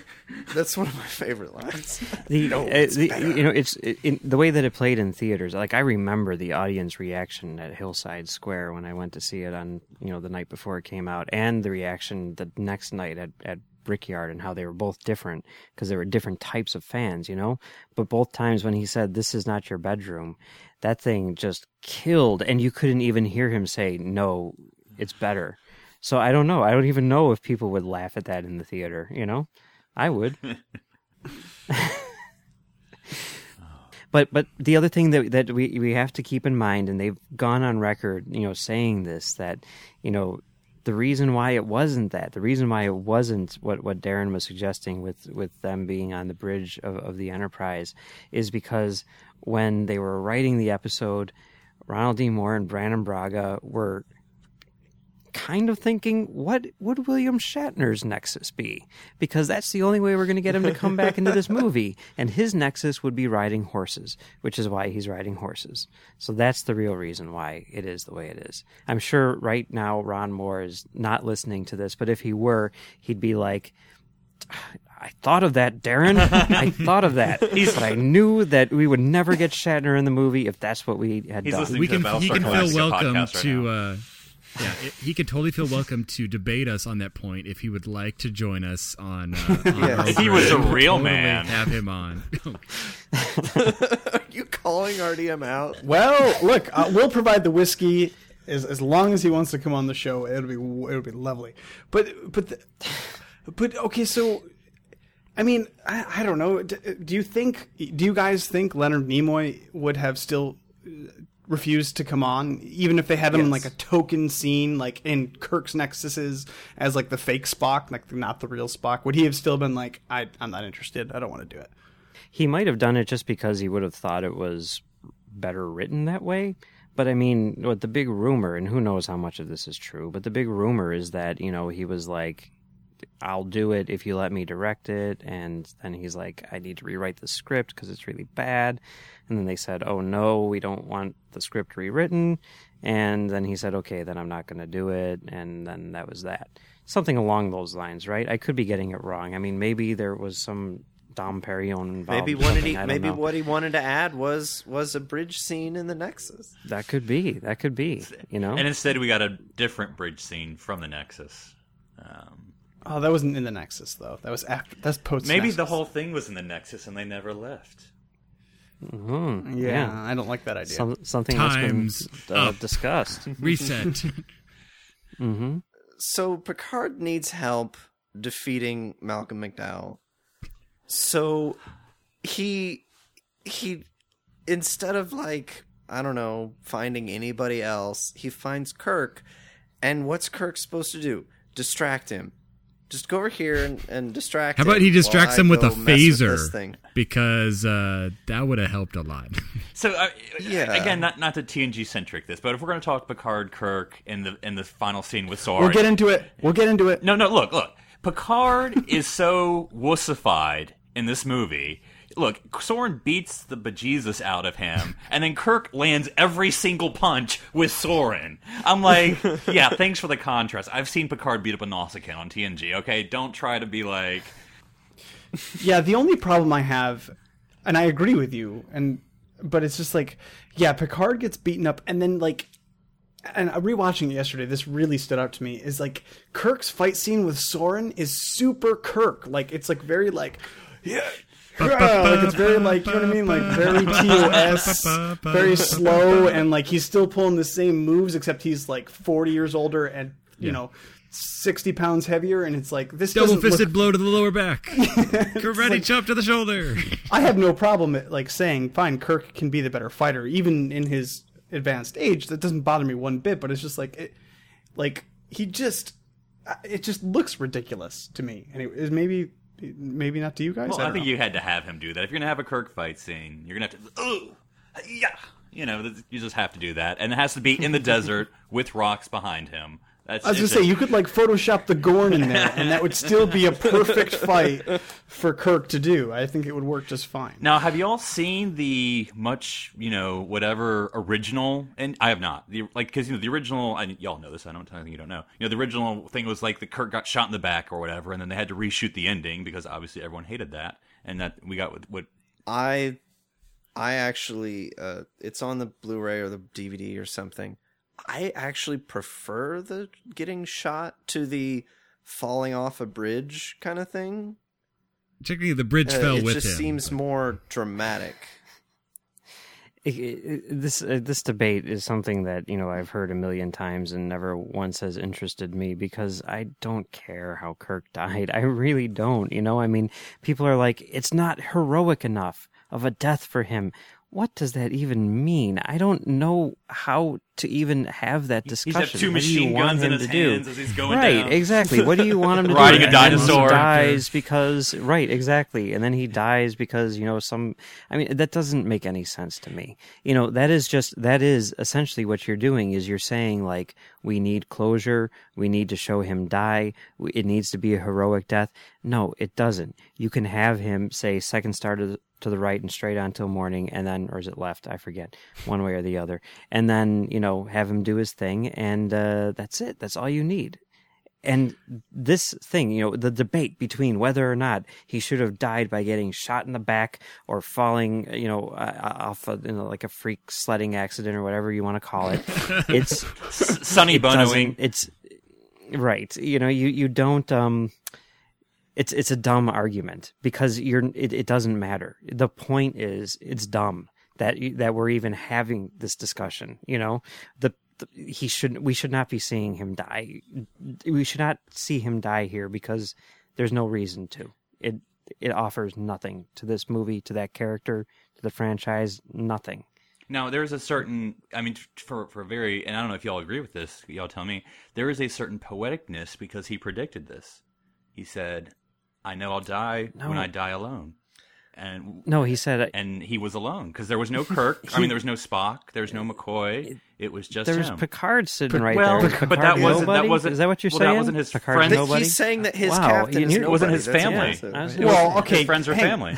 that's one of my favorite lines. the, No, uh, it's the- you know it's it, in, the way that it played in theaters like i remember the audience reaction at hillside square when i went to see it on you know the night before it came out and the reaction the next night at, at brickyard and how they were both different because there were different types of fans you know but both times when he said this is not your bedroom that thing just killed and you couldn't even hear him say no it's better. So i don't know. I don't even know if people would laugh at that in the theater you know? I would. But but the other thing that that we we have to keep in mind, and they've gone on record, you know, saying this that you know the reason why it wasn't that, the reason why it wasn't what what Darren was suggesting with with them being on the bridge of, of the Enterprise, is because when they were writing the episode, Ronald D. Moore and Brannon Braga were kind of thinking, what would William Shatner's nexus be? Because that's the only way we're going to get him to come back into this movie. And his nexus would be riding horses, which is why he's riding horses. So that's the real reason why it is the way it is. I'm sure right now Ron Moore is not listening to this, but if he were, he'd be like, I thought of that, Darren. I thought of that. but I knew that we would never get Shatner in the movie if that's what we had He's done. listening we to can the he can feel Galactica welcome podcast right to now. uh yeah it, he could totally feel welcome to debate us on that point if he would like to join us on, uh, on Yes. If he was a Rogan, real totally man. have him on Are you calling RDM out? Well, look, uh, we'll provide the whiskey as as long as he wants to come on the show. It'll be it'll be lovely. But but the, but okay, so I mean, I, I don't know. D- Do you think? Do you guys think Leonard Nimoy would have still uh, refused to come on, even if they had him in like a token scene, like in Kirk's Nexuses as like the fake Spock, like not the real Spock? Would he have still been like, I, I'm not interested. I don't want to do it. He might have done it just because he would have thought it was better written that way. But I mean, what the big rumor, and who knows how much of this is true, but the big rumor is that, you know, he was like, I'll do it if you let me direct it. And then he's like, I need to rewrite the script because it's really bad. And then they said, Oh no, we don't want the script rewritten. And then he said, Okay, then I'm not going to do it. And then that was that. Something along those lines, right? I could be getting it wrong. I mean, maybe there was some Dom Perignon involved. Maybe or wanted he, maybe know. what he wanted to add was was a bridge scene in the Nexus. That could be. That could be. You know. And instead, we got a different bridge scene from the Nexus. Um, Oh, that wasn't in the Nexus though. That was after. That's post. maybe the whole thing was in the Nexus and they never left. Mhm, Yeah, I don't like that idea. Some, something Times that's been uh, discussed. reset hmm So Picard needs help defeating Malcolm McDowell. So he he instead of like I don't know finding anybody else, he finds Kirk. And what's Kirk supposed to do? Distract him. Just go over here and, and distract how him. about he distracts him with a go mess with phaser thing. because uh that would have helped a lot So uh, Yeah. again, not not to TNG centric this, but if we're going to talk Picard, Kirk in the in the final scene with Soran, We'll get into it. We'll get into it. No, no, look, look. Picard is so wussified in this movie. Look, Soran beats the bejesus out of him, and then Kirk lands every single punch with Soran. I'm like, yeah, thanks for the contrast. I've seen Picard beat up a Nausicaan on TNG, okay? Don't try to be like. Yeah, the only problem I have, and I agree with you, and but it's just like, yeah, Picard gets beaten up, and then like, and rewatching it yesterday, this really stood out to me. Is like Kirk's fight scene with Soran is super Kirk. Like it's like very like, yeah. Yeah, like it's very like you know what I mean, like very TOS, very slow, and like he's still pulling the same moves, except he's like forty years older and you Yeah. know sixty pounds heavier, and it's like this double doesn't look fisted blow to the lower back karate chop to the shoulder I have no problem at, like saying, fine, Kirk can be the better fighter, even in his advanced age. That doesn't bother me one bit. But it's just like, it, like he just, it just looks ridiculous to me. And it maybe, maybe not to you guys. Well, I, I, think know. you had to have him do that. If you're gonna have a Kirk fight scene, you're gonna have to. Oh, yeah. You know, you just have to do that, and it has to be in the desert with rocks behind him. That's I was gonna say a- you could like Photoshop the Gorn in there, and that would still be a perfect fight for Kirk to do. I think it would work just fine. Now, have you all seen the much, you know, whatever original? And I have not. The like because you know the original. And y'all know this. I don't tell anything you don't know. You know, the original thing was like the Kirk got shot in the back or whatever, and then they had to reshoot the ending because obviously everyone hated that, and that we got what. what I I actually uh it's on the Blu-ray or the DVD or something. I actually prefer the getting shot to the falling off a bridge kind of thing. Technically, the bridge Uh, fell it with just him. seems more dramatic. It- it- this uh, this debate is something that you know I've heard a million times and never once has interested me because I don't care how Kirk died. I really don't. You know, I mean, people are like, it's not heroic enough of a death for him. What does that even mean? I don't know how to even have that He's discussion. got two What machine guns in his to do? hands as he's going right, down. exactly. What do you want him to Riding do? a dinosaur. Dies because right, exactly, and then he dies because you know some. I mean, that doesn't make any sense to me. You know, that is just that is essentially what you're doing. Is you're saying like we need closure, we need to show him die, it needs to be a heroic death. No, it doesn't. You can have him say second star to the, to the right and straight on till morning, and then or is it left? I forget, one way or the other, and then you know have him do his thing, and uh, that's it. That's all you need. And this thing, you know, the debate between whether or not he should have died by getting shot in the back or falling, you know, uh, off a, you know, like a freak sledding accident or whatever you want to call it, it's sunny it Bonoing. It's right. You know, you you don't. Um, it's it's a dumb argument because you're. It, it doesn't matter. The point is, it's dumb that that we're even having this discussion. You know, the, he should we should not be seeing him die. We should not see him die here because there's no reason to. It it offers nothing to this movie, to that character, to the franchise. Nothing. Now, there's a certain, I mean, for for very, and I don't know if y'all agree with this. Y'all tell me. There is a certain poeticness because he predicted this. He said, "I know I'll die when I die alone," and No, he said uh, and he was alone because there was no Kirk. I mean, there was no Spock. There was no uh, McCoy. It was just There's him. Picard sitting right well, there. but that wasn't- that wasn't- Is that what you're well, that saying? wasn't his Picard friend- nobody. He's saying that his Wow, captain is nobody. wasn't his That's- family. yeah, was- Well, okay. His friends or hang- family.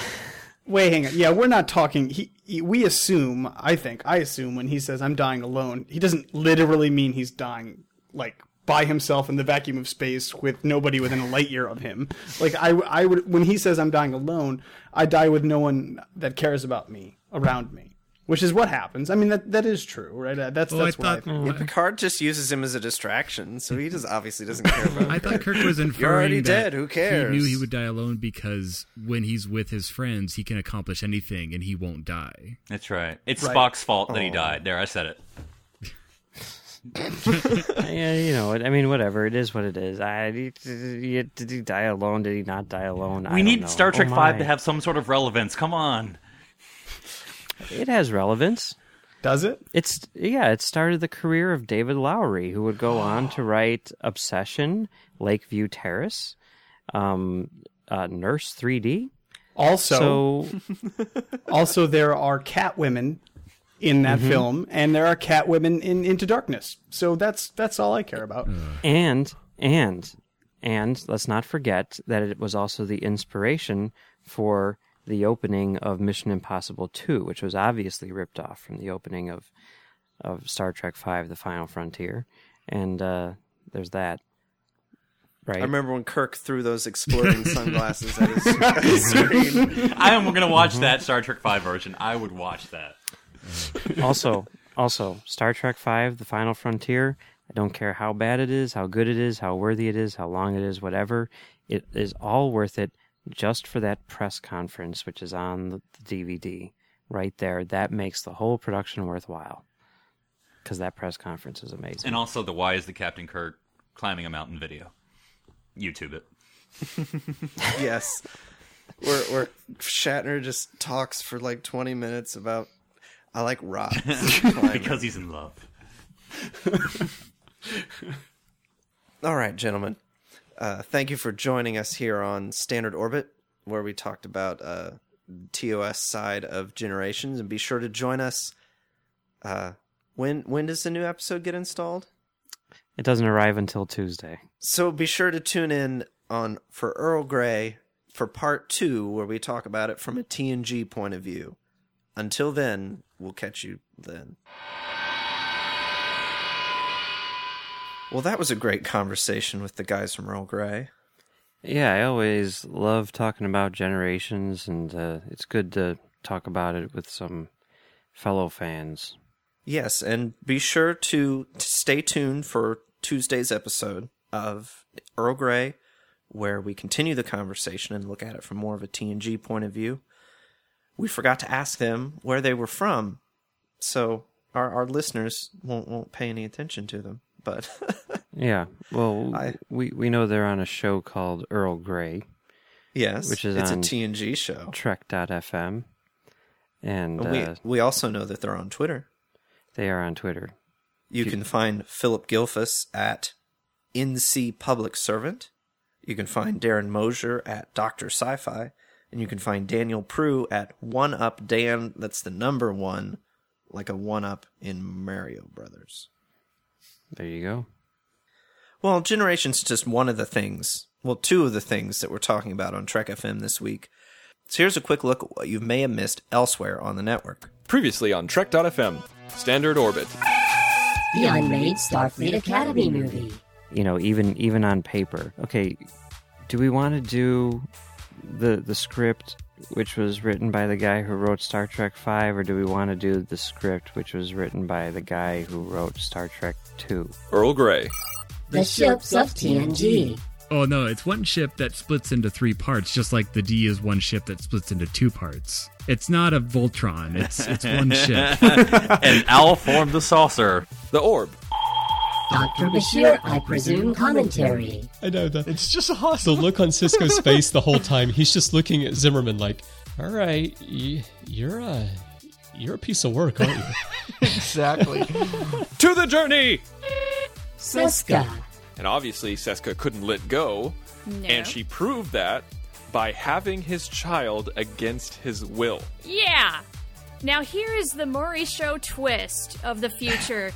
Wait, hang on. Yeah, we're not talking. He, he, we assume. I think I assume when he says "I'm dying alone," he doesn't literally mean he's dying like by himself in the vacuum of space with nobody within a light year of him. Like I, I would when he says "I'm dying alone," I die with no one that cares about me around me, which is what happens. I mean that that is true, right? Uh, That's Oh, I that's what I thought think. Yeah, Picard just uses him as a distraction, so he just obviously doesn't care about. I thought Kirk was inferring You're already that dead, who cares? He knew he would die alone because when he's with his friends, he can accomplish anything and he won't die. That's right. It's Right. Spock's fault that he died. There, I said it. Yeah, you know, I mean, whatever. It is what it is. I did he, did he die alone? Did he not die alone? We don't need know. Star Trek Oh, Five to have some sort of relevance. Come on. It has relevance. Does it? It's yeah. It started the career of David Loughery, who would go on to write Obsession, Lakeview Terrace, um, uh, Nurse 3D. Also, So also there are cat women in that Mm-hmm. film, and there are cat women in Into Darkness. So that's that's all I care about. and and and let's not forget that it was also the inspiration for the opening of Mission Impossible 2, which was obviously ripped off from the opening of of Star Trek 5 The Final Frontier. And uh, there's that. Right. I remember when Kirk threw those exploding sunglasses at his, at his screen. I am going to watch that Star Trek Five version. I would watch that. also, also Star Trek 5 The Final Frontier. I don't care how bad it is, how good it is, how worthy it is, how long it is, whatever. It is all worth it just for that press conference, which is on the DVD right there. That makes the whole production worthwhile because that press conference is amazing. And also the Why is the Captain Kirk climbing a mountain video. YouTube it. Yes, where where Shatner just talks for like twenty minutes about I like rocks Because he's in love. All right, gentlemen. Uh, thank you for joining us here on Standard Orbit, where we talked about uh, TOS side of Generations, and be sure to join us. Uh, when when does the new episode get installed? it doesn't arrive until Tuesday. So be sure to tune in on for Earl Grey for part two, where we talk about it from a TNG point of view. Until then, we'll catch you then. Well, that was a great conversation with the guys from Earl Grey. Yeah, I always love talking about generations, and uh, it's good to talk about it with some fellow fans. Yes, and be sure to, stay tuned for Tuesday's episode of Earl Grey, where we continue the conversation and look at it from more of a TNG point of view. We forgot to ask them where they were from, so our, our listeners won't won't pay any attention to them. But Yeah, well, I- we we know they're on a show called Earl Grey, yes, Which is it's on- a TNG show. Trek.fm. And we uh, we also know that they're on Twitter. they are on Twitter. You can find Philip Gilfus at NC Public Servant. You can find Darren Mosier at Doctor Sci-Fi, and you can find Daniel Prue at One Up Dan. That's the number one, like a one up in Mario Brothers. There you go. Well, Generations is just one of the things. Well, two of the things that we're talking about on Trek FM this week. So here's a quick look at what you may have missed elsewhere on the network. Previously on Trek.fm, Standard Orbit. The unmade Starfleet Academy movie. You know, even even on paper. Okay, do we want to do the the script which was written by the guy who wrote Star Trek 5 or do we want to do the script which was written by the guy who wrote Star Trek 2? Earl Grey. The ships of TNG. Oh no, it's one ship that splits into three parts, just like the D is one ship that splits into two parts. It's not a Voltron. It's it's one ship. and Al formed the saucer. The Orb. Dr. Bashir, I presume, commentary. I know that. It's just awesome. The look on Sisko's face the whole time. He's just looking at Zimmerman like, "All right, y- you're a you're a piece of work, aren't you?" exactly. to the journey! Seska. And obviously, Seska couldn't let go. No. And she proved that by having his child against his will. Yeah. Now here is the Maury Show twist of the future.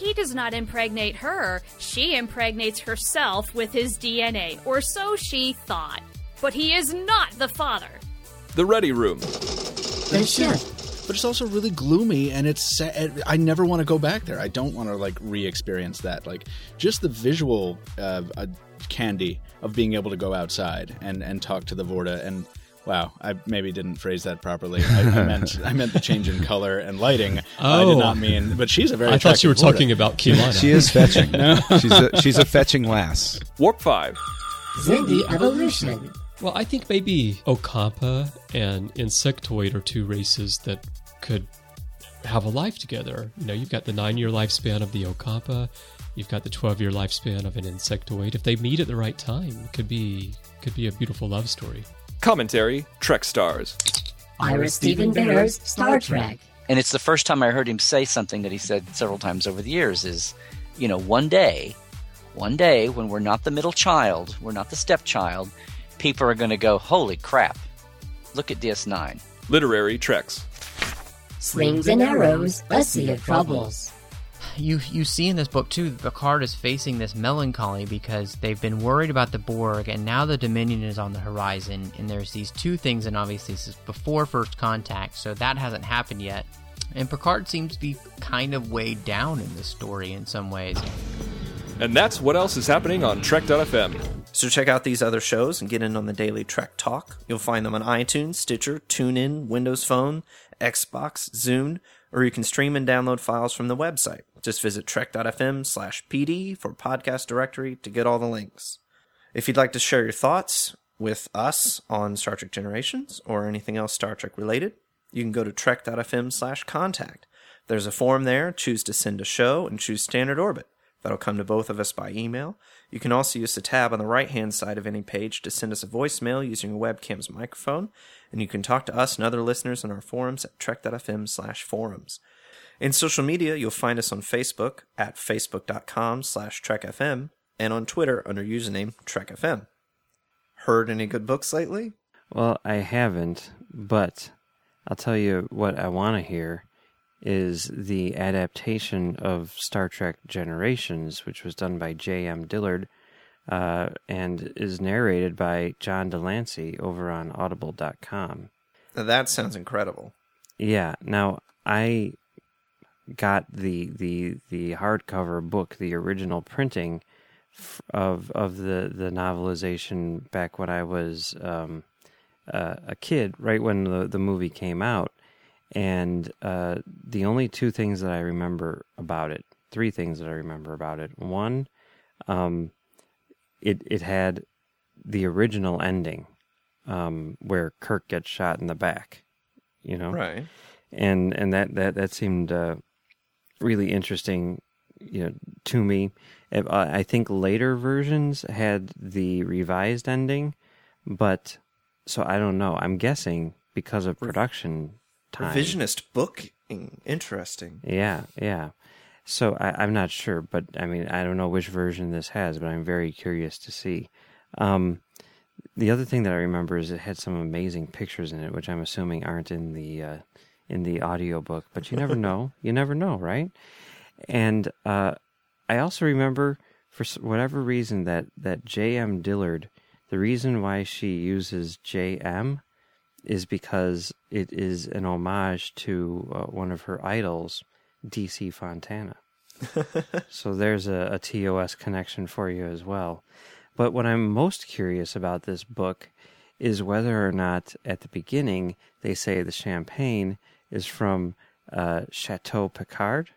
He does not impregnate her. She impregnates herself with his DNA, or so she thought. But he is not the father. The Ready Room. The ship. But it's also really gloomy, and it's sad. I never want to go back there. I don't want to like re-experience that. Like just the visual uh, uh, candy of being able to go outside and and talk to the Vorta. And wow, I maybe didn't phrase that properly. I, I meant I meant the change in color and lighting. I Oh. did not mean. But she's a very. I thought you were attractive talking Vorta. about Kilana. She is fetching. No. she's a, she's a fetching lass. Warp 5. Xindi evolution. Well, I think maybe Ocampa and Insectoid are two races that could have a life together. You know, you've got the nine year lifespan of the Ocampa, you've got the twelve year lifespan of an Insectoid. If they meet at the right time, it could be could be a beautiful love story. Commentary Trek Stars. Ira Steven Behr's Star Trek. And it's the first time I heard him say something that he said several times over the years is, you know, one day, one day when we're not the middle child, we're not the stepchild, people are going to go, holy crap, look at DS9. Literary Treks. Slings and arrows, a sea of troubles. You you see in this book too, Picard is facing this melancholy because they've been worried about the Borg, and now the Dominion is on the horizon. And there's these two things, and obviously this is before First Contact, so that hasn't happened yet. And Picard seems to be kind of weighed down in this story in some ways. And that's what else is happening on Trek.fm. So check out these other shows and get in on the daily Trek Talk. You'll find them on iTunes, Stitcher, TuneIn, Windows Phone, Xbox, Zune, or you can stream and download files from the website. Just visit trek.fm slash PD for podcast directory to get all the links. If you'd like to share your thoughts with us on Star Trek Generations or anything else Star Trek related, you can go to trek.fm slash contact. There's a form there. Choose to send a show and choose standard orbit. That'll come to both of us by email. You can also use the tab on the right hand side of any page to send us a voicemail using a webcam's microphone, and you can talk to us and other listeners on our forums at trek.fm slash forums. In social media, you'll find us on Facebook at facebook.com slash trekfm and on Twitter under username trekfm. Heard any good books lately? Well, I haven't, but I'll tell you what I want to hear is the adaptation of Star Trek Generations, which was done by J.M. Dillard uh, and is narrated by John de Lancie over on Audible.com. Now, that sounds incredible. Yeah. Now I got the the the hardcover book, the original printing of of the the novelization back when I was um, uh, a kid, right when the the movie came out, and uh, the only two things that I remember about it, three things that I remember about it. One, um, it it had the original ending um, where Kirk gets shot in the back, you know, Right. and and that that that seemed uh, really interesting, you know, to me. Uh, I think later versions had the revised ending, but so I don't know. I'm guessing because of production time. Revisionist booking. Interesting. Yeah, yeah. So I, I'm not sure, but I mean, I don't know which version this has, but I'm very curious to see. Um, the other thing that I remember is it had some amazing pictures in it, which I'm assuming aren't in the uh, in the audiobook, but you never know. You never know, right? And uh, I also remember, for whatever reason, that that J.M. Dillard, the reason why she uses J.M. is because it is an homage to uh, one of her idols, D.C. Fontana. so there's a, a TOS connection for you as well. But what I'm most curious about this book is whether or not at the beginning they say the champagne is from uh, Chateau Picard.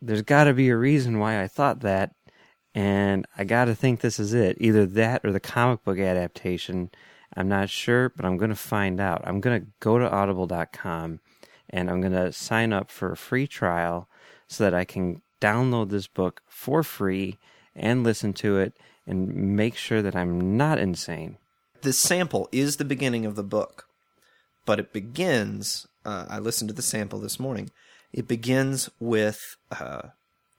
There's got to be a reason why I thought that, and I got to think this is it. Either that or the comic book adaptation. I'm not sure, but I'm going to find out. I'm going to go to audible.com and I'm going to sign up for a free trial so that I can download this book for free and listen to it and make sure that I'm not insane. This sample is the beginning of the book, but it begins. Uh, I listened to the sample this morning. It begins with uh,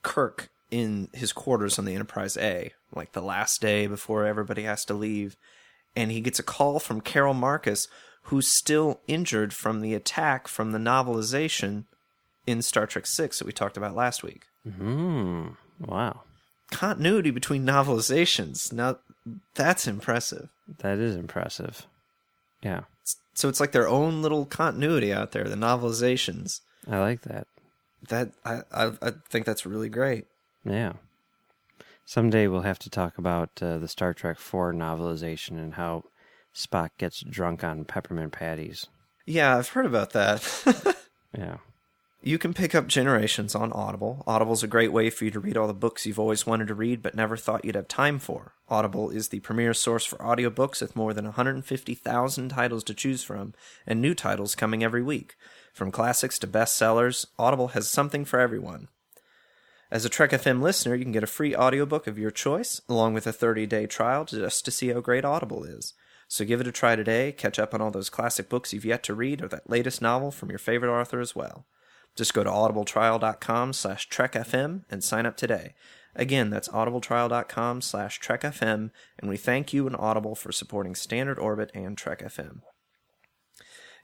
Kirk in his quarters on the Enterprise A, like the last day before everybody has to leave, and he gets a call from Carol Marcus, who's still injured from the attack from the novelization in Star Trek Six that we talked about last week. Hmm. Wow. Continuity between novelizations. Now, that's impressive. That is impressive. Yeah. So it's like their own little continuity out there, the novelizations. I like that. That I I, I think that's really great. Yeah. Someday we'll have to talk about uh, the Star Trek 4 novelization and how Spock gets drunk on peppermint patties. Yeah, I've heard about that. Yeah. You can pick up Generations on Audible. Audible's a great way for you to read all the books you've always wanted to read but never thought you'd have time for. Audible is the premier source for audiobooks with more than 150,000 titles to choose from and new titles coming every week. From classics to bestsellers, Audible has something for everyone. As a Trek FM listener, you can get a free audiobook of your choice, along with a 30-day trial just to see how great Audible is. So give it a try today, catch up on all those classic books you've yet to read, or that latest novel from your favorite author as well. Just go to audibletrial.com slash trekfm and sign up today. Again, that's audibletrial.com slash trekfm, and we thank you and Audible for supporting Standard Orbit and Trek FM.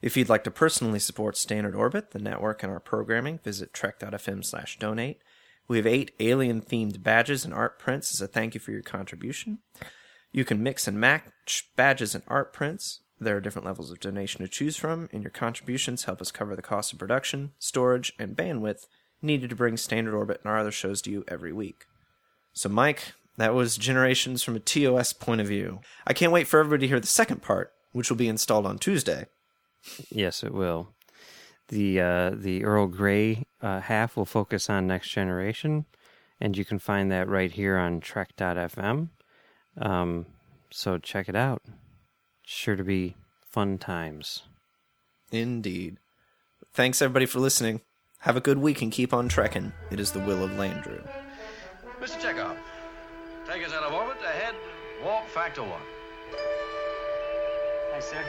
If you'd like to personally support Standard Orbit, the network, and our programming, visit trek.fm slash donate. We have eight alien-themed badges and art prints as a thank you for your contribution. You can mix and match badges and art prints. There are different levels of donation to choose from, and your contributions help us cover the cost of production, storage, and bandwidth needed to bring Standard Orbit and our other shows to you every week. So, Mike, that was Generations from a TOS point of view. I can't wait for everybody to hear the second part, which will be installed on Tuesday. Yes, it will. The uh, the Earl Grey uh, half will focus on Next Generation, and you can find that right here on Trek.fm. Um, so check it out. Sure to be fun times. Indeed. Thanks, everybody, for listening. Have a good week and keep on trekking. It is the will of Landru. Mr. Chekov, take us out of orbit ahead, warp factor one. Hi, sir.